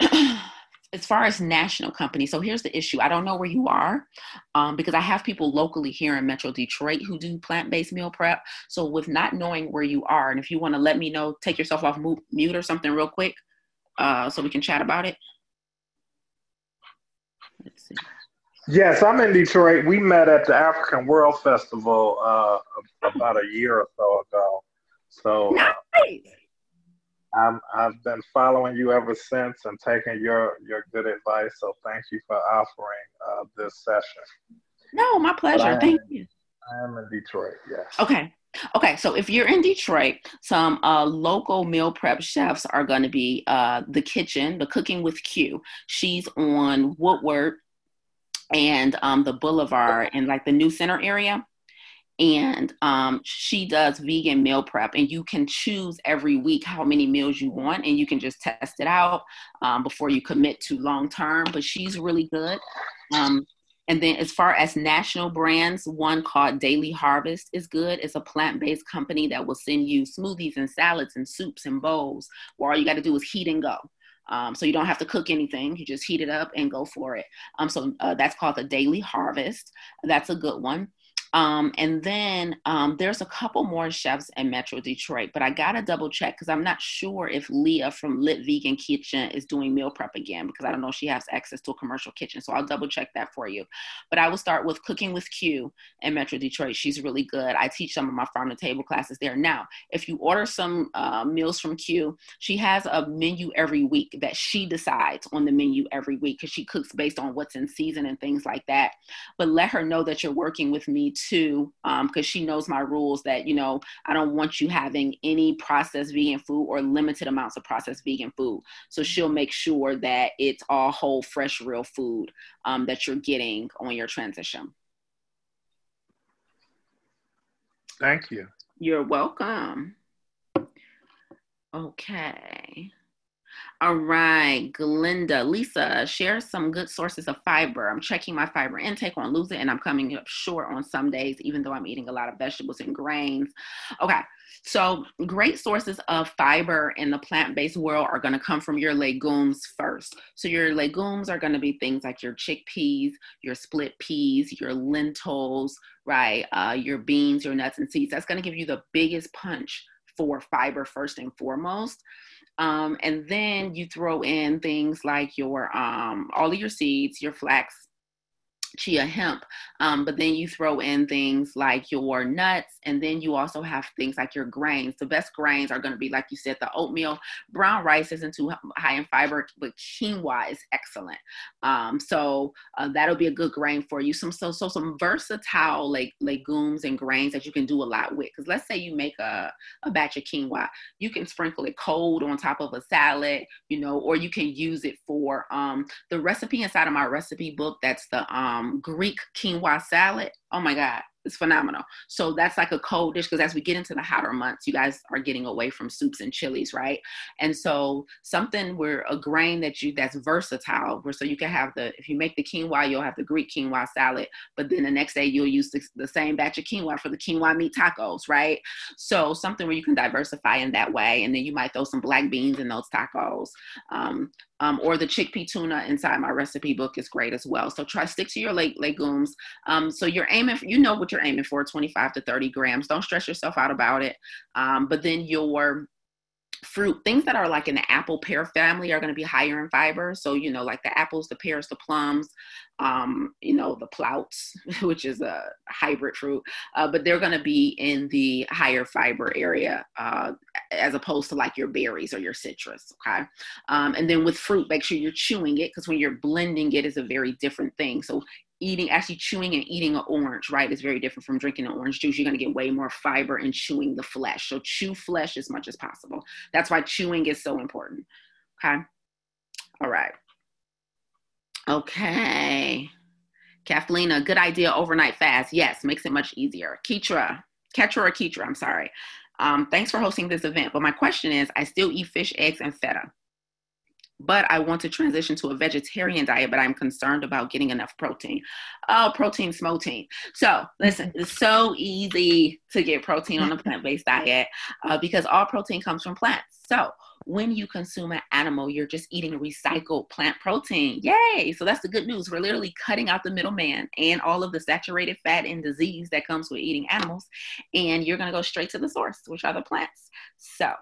as far as national companies, so here's the issue. I don't know where you are um, because I have people locally here in Metro Detroit who do plant based meal prep. So, with not knowing where you are, and if you want to let me know, take yourself off mute or something real quick uh, so we can chat about it. Let's see. Yes, I'm in Detroit. We met at the African World Festival uh, about a year or so ago. So, uh, nice. I'm, I've been following you ever since and taking your, your good advice. So thank you for offering uh, this session. No, my pleasure. Thank you. I am in Detroit, yes. Okay. Okay, so if you're in Detroit, some uh, local meal prep chefs are going to be uh, the kitchen, the Cooking with Q. She's on Woodward and um, the Boulevard in like the New Center area and um, she does vegan meal prep and you can choose every week how many meals you want and you can just test it out um, before you commit to long term but she's really good um, and then as far as national brands one called daily harvest is good it's a plant-based company that will send you smoothies and salads and soups and bowls where all you got to do is heat and go um, so you don't have to cook anything. You just heat it up and go for it. Um, so uh, that's called the Daily Harvest. That's a good one. Um, and then um, there's a couple more chefs in Metro Detroit, but I gotta double check because I'm not sure if Leah from Lit Vegan Kitchen is doing meal prep again because I don't know if she has access to a commercial kitchen. So I'll double check that for you. But I will start with Cooking with Q in Metro Detroit. She's really good. I teach some of my farm to table classes there. Now, if you order some uh, meals from Q, she has a menu every week that she decides on the menu every week because she cooks based on what's in season and things like that. But let her know that you're working with me too, because um, she knows my rules that, you know, I don't want you having any processed vegan food or limited amounts of processed vegan food. So she'll make sure that it's all whole, fresh, real food um, that you're getting on your transition. Thank you. You're welcome. Okay. All right, Glenda, Lisa, share some good sources of fiber. I'm checking my fiber intake on Lose It, and I'm coming up short on some days, even though I'm eating a lot of vegetables and grains. Okay, so great sources of fiber in the plant-based world are going to come from your legumes first. So your legumes are going to be things like your chickpeas, your split peas, your lentils, right? Uh, your beans, your nuts and seeds. That's going to give you the biggest punch for fiber first and foremost. Um, and then you throw in things like your um, all of your seeds, your flax, chia hemp. Um, but then you throw in things like your nuts, and then you also have things like your grains. The best grains are going to be, like you said, the oatmeal. Brown rice isn't too high in fiber, but quinoa is excellent. Um, so uh, that'll be a good grain for you. Some so so some versatile like legumes and grains that you can do a lot with. Because let's say you make a, a batch of quinoa, you can sprinkle it cold on top of a salad, you know, or you can use it for um, the recipe inside of my recipe book. That's the um, um, Greek quinoa salad. Oh my God, it's phenomenal. So that's like a cold dish because as we get into the hotter months, you guys are getting away from soups and chilies, right? And so something where a grain that you that's versatile, where so you can have the if you make the quinoa, you'll have the Greek quinoa salad, but then the next day you'll use the, the same batch of quinoa for the quinoa meat tacos, right? So something where you can diversify in that way, and then you might throw some black beans in those tacos. Um, um, or the chickpea tuna inside my recipe book is great as well. So try stick to your leg, legumes. Um, so you're aiming, for, you know what you're aiming for, 25 to 30 grams. Don't stress yourself out about it. Um, but then your fruit things that are like in the apple pear family are going to be higher in fiber so you know like the apples the pears the plums um, you know the pluots which is a hybrid fruit uh, but they're going to be in the higher fiber area uh, as opposed to like your berries or your citrus okay um, and then with fruit make sure you're chewing it because when you're blending it is a very different thing so eating actually chewing and eating an orange right is very different from drinking an orange juice. You're going to get way more fiber in chewing the flesh. So chew flesh as much as possible. That's why chewing is so important okay? All right. Okay. Kathleen a good idea overnight fast. Yes makes it much easier. Keitra ketra or keitra i'm sorry. Um, thanks for hosting this event but my question is i still eat fish eggs and feta but I want to transition to a vegetarian diet, but I'm concerned about getting enough protein. Oh, protein smoting. So listen, it's so easy to get protein on a plant-based diet uh, because all protein comes from plants. So when you consume an animal, you're just eating recycled plant protein. Yay! So that's the good news. We're literally cutting out the middleman and all of the saturated fat and disease that comes with eating animals. And you're going to go straight to the source, which are the plants. So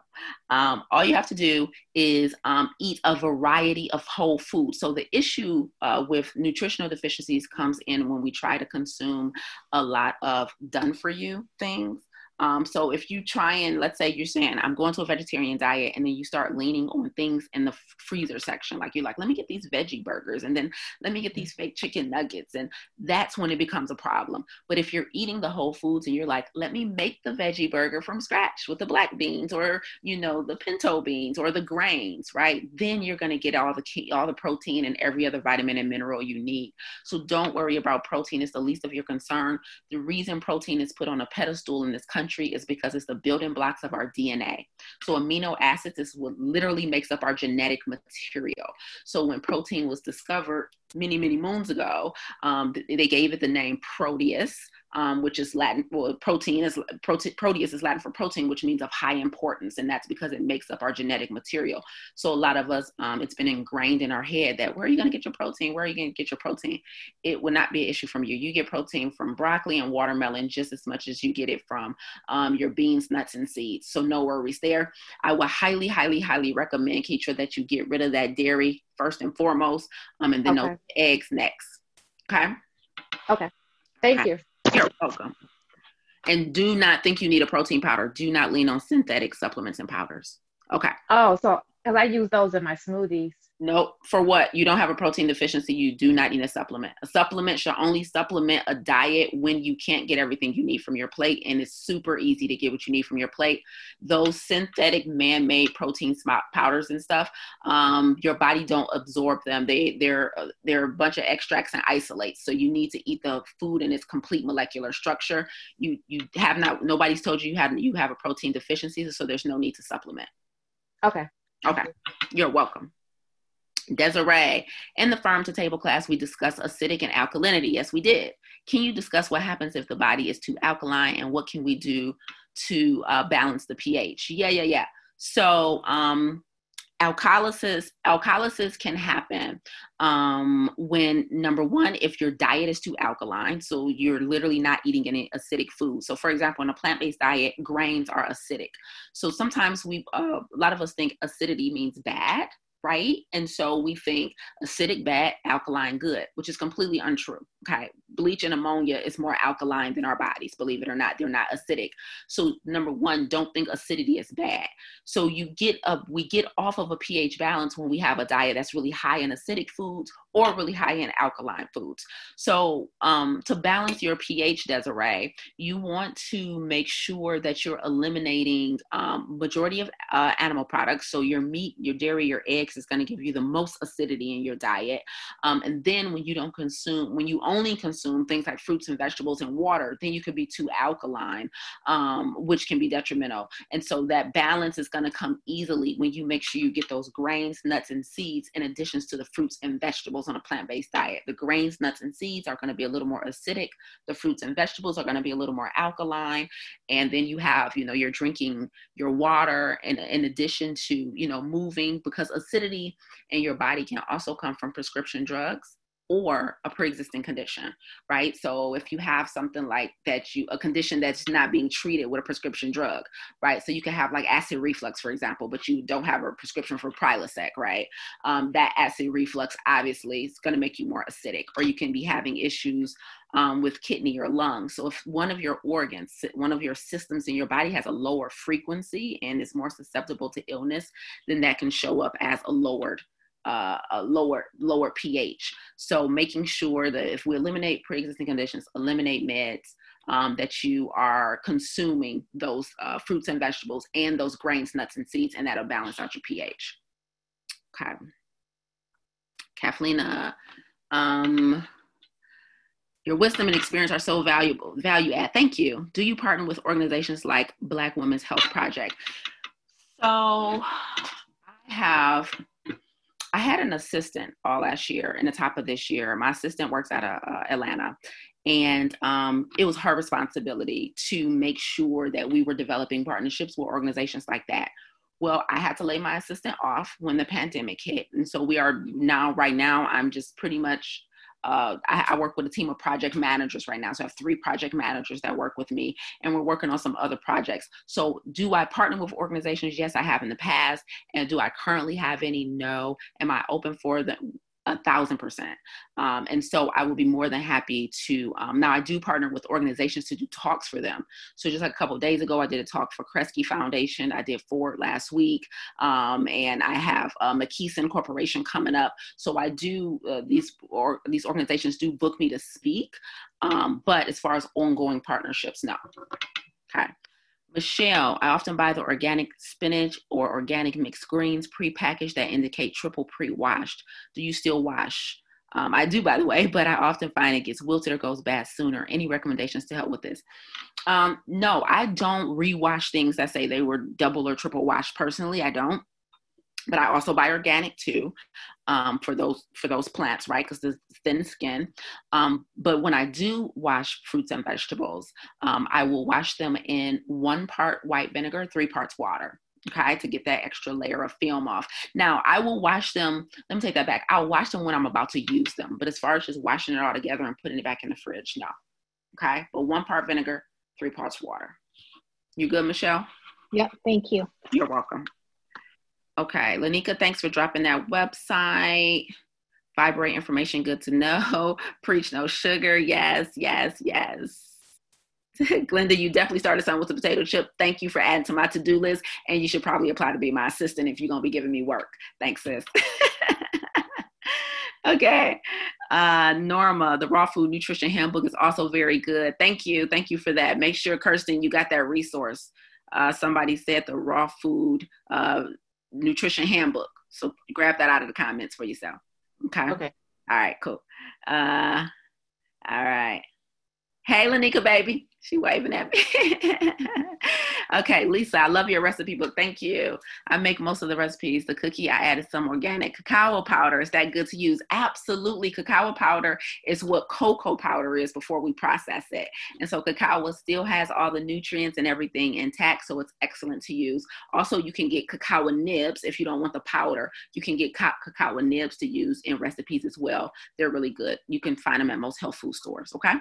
um, all you have to do is um, eat a variety of whole food. So the issue uh, with nutritional deficiencies comes in when we try to consume a lot of done for you things. Um, so if you try and let's say you're saying I'm going to a vegetarian diet and then you start leaning on things in the freezer section, like you're like, let me get these veggie burgers and then let me get these fake chicken nuggets. And that's when it becomes a problem. But if you're eating the whole foods and you're like, let me make the veggie burger from scratch with the black beans or, you know, the pinto beans or the grains, right? Then you're going to get all the key, all the protein and every other vitamin and mineral you need. So don't worry about protein. It's the least of your concern. The reason protein is put on a pedestal in this country country is because it's the building blocks of our DNA. So amino acids is what literally makes up our genetic material. So when protein was discovered many, many moons ago, um, they gave it the name Proteus um, which is Latin. Well, protein is prote- proteus is Latin for protein, which means of high importance, and that's because it makes up our genetic material. So a lot of us, um, it's been ingrained in our head that where are you going to get your protein? Where are you going to get your protein? It would not be an issue from you. You get protein from broccoli and watermelon just as much as you get it from um, your beans, nuts, and seeds. So no worries there. I would highly, highly, highly recommend, Keitra, that you get rid of that dairy first and foremost, um, and then okay. eggs next. Okay. Okay. Thank okay. you. You're welcome. And do not think you need a protein powder. Do not lean on synthetic supplements and powders. Okay. Oh, so because I use those in my smoothies. Nope. For what? You don't have a protein deficiency. You do not need a supplement. A supplement should only supplement a diet when you can't get everything you need from your plate. And it's super easy to get what you need from your plate. Those synthetic man made protein powders and stuff, um, your body don't absorb them. They, they're, uh, they're a bunch of extracts and isolates. So you need to eat the food in its complete molecular structure. You, you have not, nobody's told you you have, you have a protein deficiency. So there's no need to supplement. Okay. Okay. You're welcome. Desiree, in the farm to table class, we discussed acidic and alkalinity. Yes, we did. Can you discuss what happens if the body is too alkaline and what can we do to uh, balance the pH? Yeah, yeah, yeah. So, um, alkalosis alkalysis can happen um, when number one if your diet is too alkaline so you're literally not eating any acidic food so for example in a plant-based diet grains are acidic so sometimes we uh, a lot of us think acidity means bad right? And so we think acidic bad, alkaline good, which is completely untrue. Okay. Bleach and ammonia is more alkaline than our bodies, believe it or not. They're not acidic. So number one, don't think acidity is bad. So you get a we get off of a pH balance when we have a diet that's really high in acidic foods or really high in alkaline foods. So um, to balance your pH, Desiree, you want to make sure that you're eliminating um, majority of uh, animal products. So your meat, your dairy, your eggs is going to give you the most acidity in your diet. Um, and then when you don't consume, when you only consume things like fruits and vegetables and water, then you could be too alkaline, um, which can be detrimental. And so that balance is going to come easily when you make sure you get those grains, nuts, and seeds in addition to the fruits and vegetables on a plant-based diet. The grains, nuts, and seeds are going to be a little more acidic. The fruits and vegetables are going to be a little more alkaline. And then you have, you know, you're drinking your water and in addition to, you know, moving because acidity in your body can also come from prescription drugs or a pre-existing condition right? So if you have something like that you a condition that's not being treated with a prescription drug right? So you can have like acid reflux for example but you don't have a prescription for prilosec right? Um, that acid reflux obviously is going to make you more acidic or you can be having issues um, with kidney or lung. So if one of your organs one of your systems in your body has a lower frequency and is more susceptible to illness then that can show up as a lowered uh, a lower lower pH. So making sure that if we eliminate pre-existing conditions, eliminate meds, um, that you are consuming those uh, fruits and vegetables and those grains, nuts, and seeds, and that'll balance out your pH. Okay. Kathleen, uh, um, your wisdom and experience are so valuable, value add. Thank you. Do you partner with organizations like Black Women's Health Project? So I have I had an assistant all last year and the top of this year. My assistant works out of uh, Atlanta. And um, it was her responsibility to make sure that we were developing partnerships with organizations like that. Well, I had to lay my assistant off when the pandemic hit. And so we are now, right now, I'm just pretty much uh, I, I, work with a team of project managers right now. So I have three project managers that work with me, and we're working on some other projects. So, do I partner with organizations? Yes, I have in the past. And do I currently have any? No. Am I open for them? A thousand percent. Um, and so I will be more than happy to. Um, now I do partner with organizations to do talks for them. So just like a couple days ago, I did a talk for Kresge Foundation. I did four last week, um, and I have uh, McKesson Corporation coming up. So I do uh, these or these organizations do book me to speak. Um, but as far as ongoing partnerships, no. Okay. Michelle, I often buy the organic spinach or organic mixed greens pre-packaged that indicate triple pre-washed. Do you still wash? Um, I do, by the way, but I often find it gets wilted or goes bad sooner. Any recommendations to help with this? Um, no, I don't rewash things that say they were double or triple washed personally. I don't but I also buy organic too. um, for those for those plants, right? Because the thin skin. Um, but when I do wash fruits and vegetables, um, I will wash them in one part white vinegar, three parts water. Okay, to get that extra layer of film off. Now, I will wash them. Let me take that back. I'll wash them when I'm about to use them. But as far as just washing it all together and putting it back in the fridge, no. Okay, but one part vinegar, three parts water. You good, Michelle? Yep, thank you. You're welcome. Okay, Lanika, thanks for dropping that website. Vibrate information, good to know. Preach no sugar. Yes, yes, yes. Glenda, you definitely started something with the potato chip. Thank you for adding to my to-do list. And you should probably apply to be my assistant if you're gonna be giving me work. Thanks, sis. okay. Uh, Norma, the raw food nutrition handbook is also very good. Thank you. Thank you for that. Make sure, Kirsten, you got that resource. Uh, somebody said the raw food uh, nutrition handbook. So grab that out of the comments for yourself. Okay. Okay. All right, cool. Uh, all right. Hey, Lanika, baby. She waving at me. okay, Lisa, I love your recipe book. Thank you. I make most of the recipes. The cookie, I added some organic cacao powder. Is that good to use? Absolutely. Cacao powder is what cocoa powder is before we process it. And so cacao still has all the nutrients and everything intact, so it's excellent to use. Also, you can get cacao nibs if you don't want the powder. You can get cacao nibs to use in recipes as well. They're really good. You can find them at most health food stores, okay?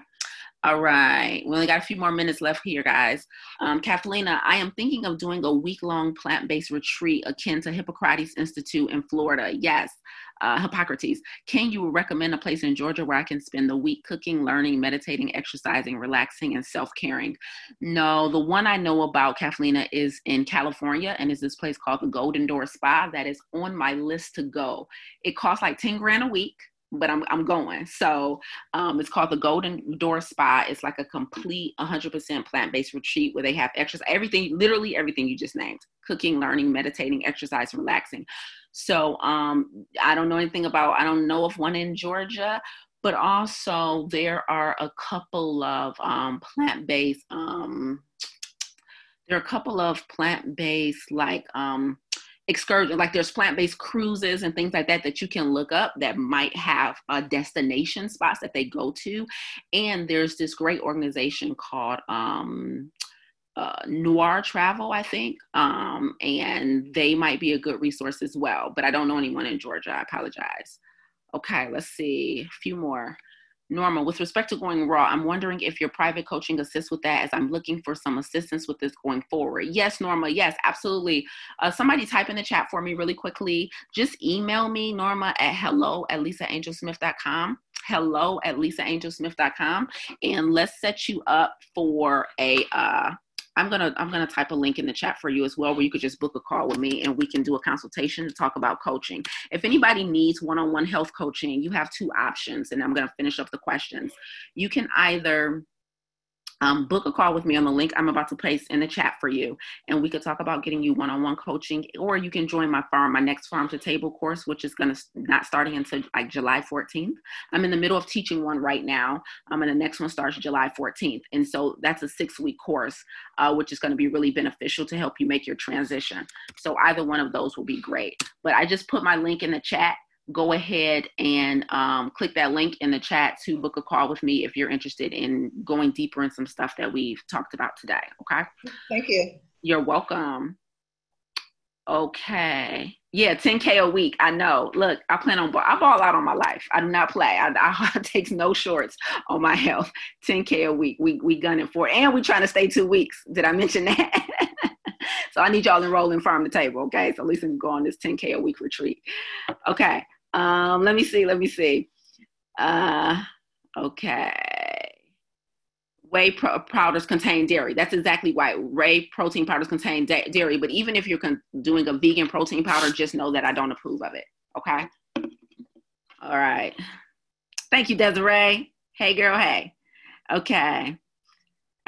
All right. We only got a few more minutes left here, guys. Um, Kathleen, I am thinking of doing a week long plant based retreat akin to Hippocrates Institute in Florida. Yes, uh, Hippocrates. Can you recommend a place in Georgia where I can spend the week cooking, learning, meditating, exercising, relaxing, and self caring? No, the one I know about, Kathleen, is in California and is this place called the Golden Door Spa that is on my list to go. It costs like 10 grand a week but I'm I'm going. So um, it's called the Golden Door Spa. It's like a complete 100% plant-based retreat where they have exercise, everything, literally everything you just named: cooking, learning, meditating, exercise, relaxing. So um, I don't know anything about. I don't know of one in Georgia, but also there are a couple of um, plant-based. Um, there are a couple of plant-based like excursion like there's plant-based cruises and things like that that you can look up that might have uh, destination spots that they go to. And there's this great organization called um, uh, noir travel i think um, and they might be a good resource as well but i don't know anyone in georgia. I apologize. Okay let's see. A few more Norma, with respect to going raw, I'm wondering if your private coaching assists with that as I'm looking for some assistance with this going forward. Yes, Norma, yes, absolutely. Uh, somebody type in the chat for me really quickly. Just email me, Norma, at hello at lisaangelsmith.com. Hello at lisaangelsmith.com. And let's set you up for a uh, I'm gonna I'm gonna type a link in the chat for you as well, where you could just book a call with me and we can do a consultation to talk about coaching. If anybody needs one-on-one health coaching, you have two options, and I'm gonna finish up the questions. You can either um, book a call with me on the link I'm about to place in the chat for you, and we could talk about getting you one-on-one coaching. Or you can join my farm, my next farm to table course, which is going to not starting until like July 14th. I'm in the middle of teaching one right now, um, and the next one starts July 14th, and so that's a six-week course, uh, which is going to be really beneficial to help you make your transition. So either one of those will be great. But I just put my link in the chat go ahead and um, click that link in the chat to book a call with me if you're interested in going deeper in some stuff that we've talked about today. Okay. Thank you. You're welcome. Okay. Yeah, 10K a week. I know. Look, I plan on, I ball out on my life. I do not play. I, I take no shorts on my health. 10K a week. We, we gunning for it. And we trying to stay two weeks. Did I mention that? so I need y'all enroll in farm to table. Okay. So at least we can go on this 10K a week retreat. Okay. Um, let me see. Let me see. Uh, okay. Whey pro- powders contain dairy. That's exactly why whey protein powders contain da- dairy. But even if you're con- doing a vegan protein powder, just know that I don't approve of it. Okay. All right. Thank you, Desiree. Hey, girl. Hey. Okay.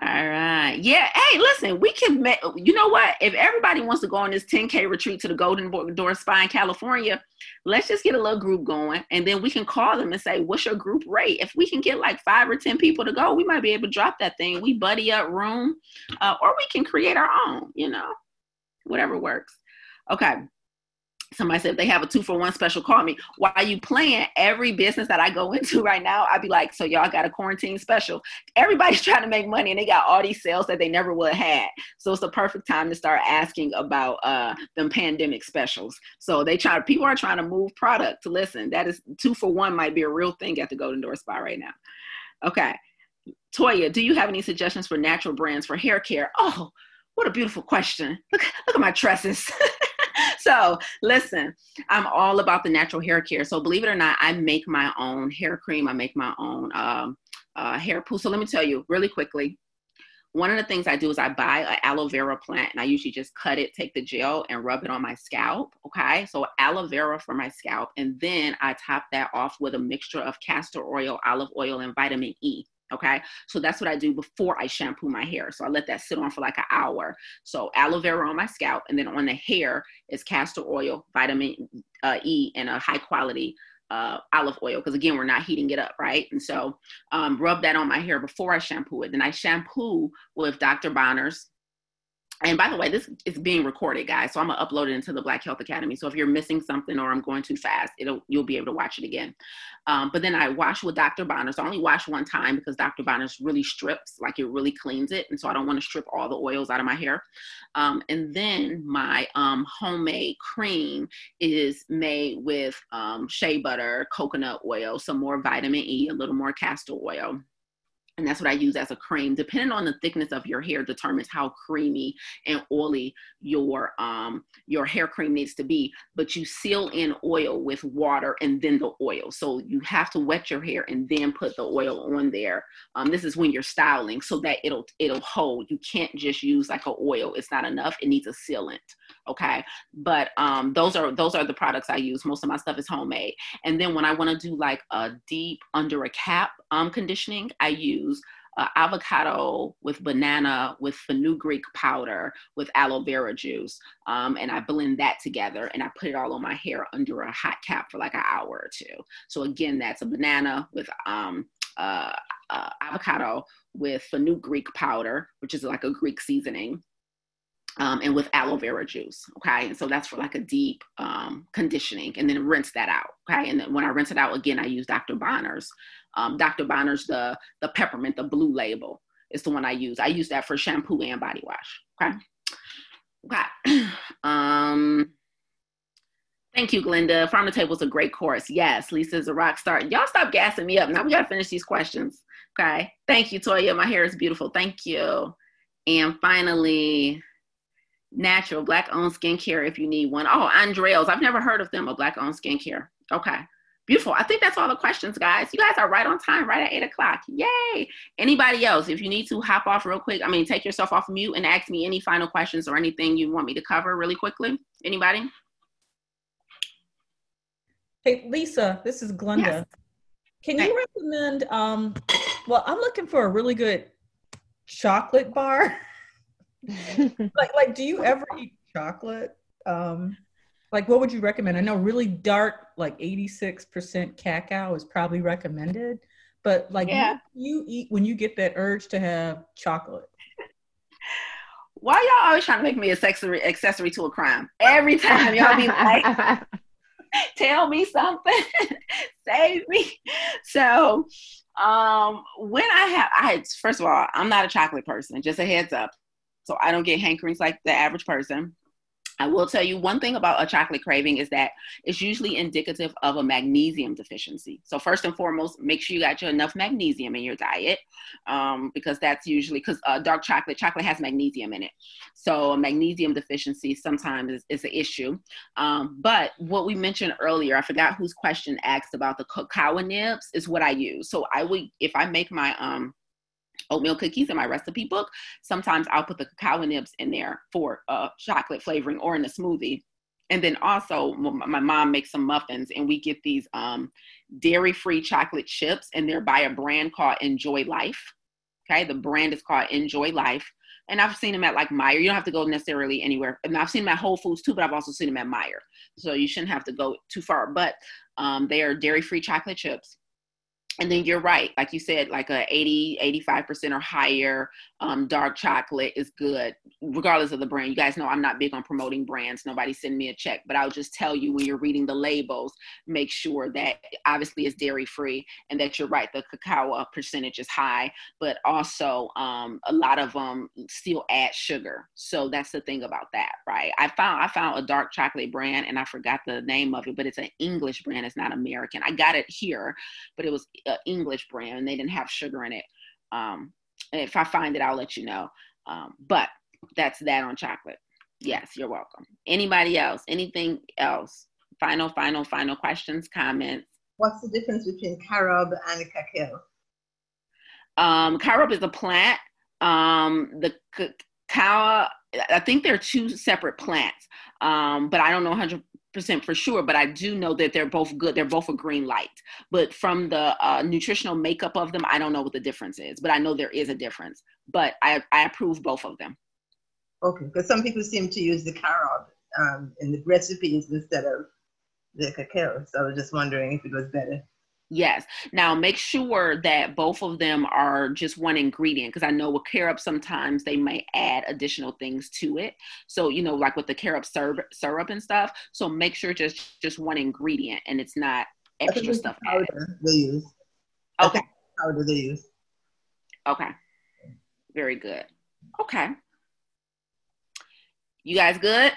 All right. Yeah. Hey, listen, we can make, you know what? If everybody wants to go on this 10K retreat to the Golden Door Spa in California, let's just get a little group going and then we can call them and say, what's your group rate? If we can get like five or 10 people to go, we might be able to drop that thing. We buddy up room uh, or we can create our own, you know, whatever works. Okay. Somebody said if they have a two for one special call me. Why are you playing every business that i go into right now i'd be like so y'all got a quarantine special. Everybody's trying to make money and they got all these sales that they never would have had. So it's the perfect time to start asking about uh them pandemic specials. So they try people are trying to move product. To listen that is two for one might be a real thing at the golden door spa right now. Okay. Toya do you have any suggestions for natural brands for hair care? Oh what a beautiful question. Look look at my tresses so listen, I'm all about the natural hair care. So believe it or not, I make my own hair cream. I make my own um, uh, hair poo. So let me tell you really quickly. One of the things I do is I buy an aloe vera plant and I usually just cut it, take the gel and rub it on my scalp. Okay. So aloe vera for my scalp. And then I top that off with a mixture of castor oil, olive oil, and vitamin E. Okay, so that's what I do before I shampoo my hair. So I let that sit on for like an hour. So aloe vera on my scalp, and then on the hair is castor oil, vitamin uh, E, and a high quality uh, olive oil because again we're not heating it up right and so um, rub that on my hair before i shampoo it then i shampoo with dr bronner's and by the way, this is being recorded, guys. So I'm gonna upload it into the Black Health Academy. So if you're missing something or I'm going too fast, it'll you'll be able to watch it again. Um, but then I wash with Dr. Bronner. So I only wash one time because Dr. Bronner's really strips, like it really cleans it, and so I don't want to strip all the oils out of my hair. Um, and then my um, homemade cream is made with um, shea butter, coconut oil, some more vitamin E, a little more castor oil and that's what I use as a cream. Depending on the thickness of your hair, determines how creamy and oily your um your hair cream needs to be. But you seal in oil with water and then the oil. So you have to wet your hair and then put the oil on there. Um, this is when you're styling, so that it'll it'll hold. You can't just use like a oil. It's not enough. It needs a sealant okay? But um those are those are the products i use. Most of my stuff is homemade. And then when i want to do like a deep under a cap um conditioning i use uh, avocado with banana with fenugreek powder with aloe vera juice um, and i blend that together and i put it all on my hair under a hot cap for like an hour or two. So again that's a banana with um, uh, uh, avocado with fenugreek powder which is like a greek seasoning um, and with aloe vera juice. Okay. And so that's for like a deep um, conditioning and then rinse that out. Okay. And then when I rinse it out again, I use Dr. Bronner's. Um, Dr. Bronner's, the, the peppermint, the blue label is the one I use. I use that for shampoo and body wash. Okay. Okay. um, Thank you, Glenda. Farm to Table is a great course. Yes, Lisa's a rock star. Y'all stop gassing me up. Now we got to finish these questions. Okay. Thank you, Toya. My hair is beautiful. Thank you. And finally, natural black owned skincare if you need one. Oh, Andreos. I've never heard of them, a black owned skincare. Okay. Beautiful. I think that's all the questions, guys. You guys are right on time, right at eight o'clock. Yay. Anybody else, if you need to hop off real quick, I mean, take yourself off mute and ask me any final questions or anything you want me to cover really quickly. Anybody? Hey, Lisa, this is Glenda. Yes. Can you recommend, um, well, I'm looking for a really good chocolate bar. like like do you ever eat chocolate? Um like what would you recommend? I know really dark like 86% cacao is probably recommended but like yeah. you, you eat when you get that urge to have chocolate. Why y'all always trying to make me a accessory accessory to a crime? Every time y'all be like tell me something save me. So um when i have i first of all i'm not a chocolate person just a heads up so I don't get hankerings like the average person. I will tell you one thing about a chocolate craving is that it's usually indicative of a magnesium deficiency. So first and foremost, make sure you got your enough magnesium in your diet, um, because that's usually because uh, dark chocolate chocolate has magnesium in it. So a magnesium deficiency sometimes is, is an issue. Um, but what we mentioned earlier, I forgot whose question asked about the cacao nibs is what I use. So I would if I make my um oatmeal cookies in my recipe book. Sometimes I'll put the cacao nibs in there for uh, chocolate flavoring or in a smoothie. And then also, my mom makes some muffins, and we get these um, dairy free chocolate chips, and they're by a brand called Enjoy Life. Okay, the brand is called Enjoy Life. And I've seen them at like Meijer. You don't have to go necessarily anywhere. And I've seen them at Whole Foods too, but I've also seen them at Meijer. So you shouldn't have to go too far. But um, they are dairy free chocolate chips and then you're right like you said like a 80 85% or higher um, dark chocolate is good regardless of the brand. You guys know i'm not big on promoting brands. Nobody send me a check but i'll just tell you when you're reading the labels make sure that obviously it's dairy free and that you're right the cacao percentage is high but also um, a lot of them still add sugar. So that's the thing about that right? I found i found a dark chocolate brand and i forgot the name of it but it's an english brand. It's not american. I got it here but it was English brand and they didn't have sugar in it. Um, if I find it, I'll let you know. Um, but that's that on chocolate. Yes, you're welcome. Anybody else? Anything else? Final, final, final questions, comments. What's the difference between carob and cacao? Um, carob is a plant. Um, the cacao, I think they're two separate plants, um, but I don't know 100 percent for sure, but I do know that they're both good. They're both a green light. But from the uh, nutritional makeup of them, I don't know what the difference is. But I know there is a difference. But I, I approve both of them. Okay, because some people seem to use the carob um, in the recipes instead of the cacao. So I was just wondering if it was better. Yes. Now make sure that both of them are just one ingredient because I know with carob sometimes they may add additional things to it. So you know, like with the carob syrup, syrup and stuff. So make sure just just one ingredient and it's not extra stuff. Powder they use. Okay. Powder they use. Okay. Very good. Okay. You guys good?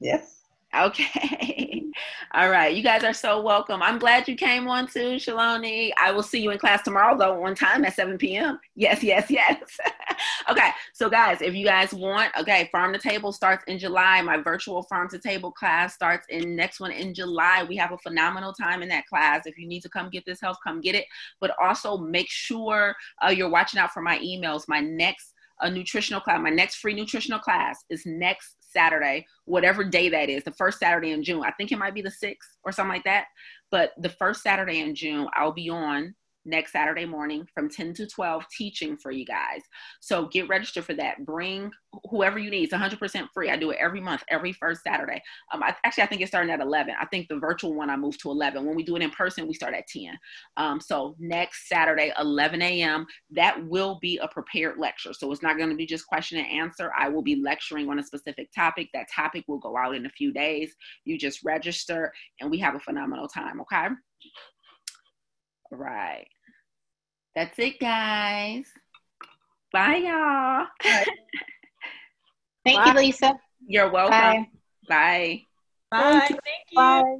Yes. Okay. All right. You guys are so welcome. I'm glad you came on too, Shaloni. I will see you in class tomorrow, though, one time at 7 p.m. Yes, yes, yes. okay. So, guys, if you guys want, okay, Farm to Table starts in July. My virtual Farm to Table class starts in next one in July. We have a phenomenal time in that class. If you need to come get this help, come get it. But also make sure uh, you're watching out for my emails. My next a nutritional class. My next free nutritional class is next Saturday, whatever day that is, the first Saturday in June. I think it might be the 6th or something like that. But the first Saturday in June, I'll be on next Saturday morning from 10 to 12 teaching for you guys. So get registered for that. Bring whoever you need. It's 100% free. I do it every month, every first Saturday. Um, I, actually, I think it's starting at 11. I think the virtual one I moved to 11. When we do it in person, we start at 10. Um, so next Saturday, 11 a.m., that will be a prepared lecture. So it's not going to be just question and answer. I will be lecturing on a specific topic. That topic will go out in a few days. You just register and we have a phenomenal time. Okay. All right. That's it, guys. Bye, y'all. Thank Bye. you, Lisa. You're welcome. Bye. Bye. Bye. Thank you. Bye.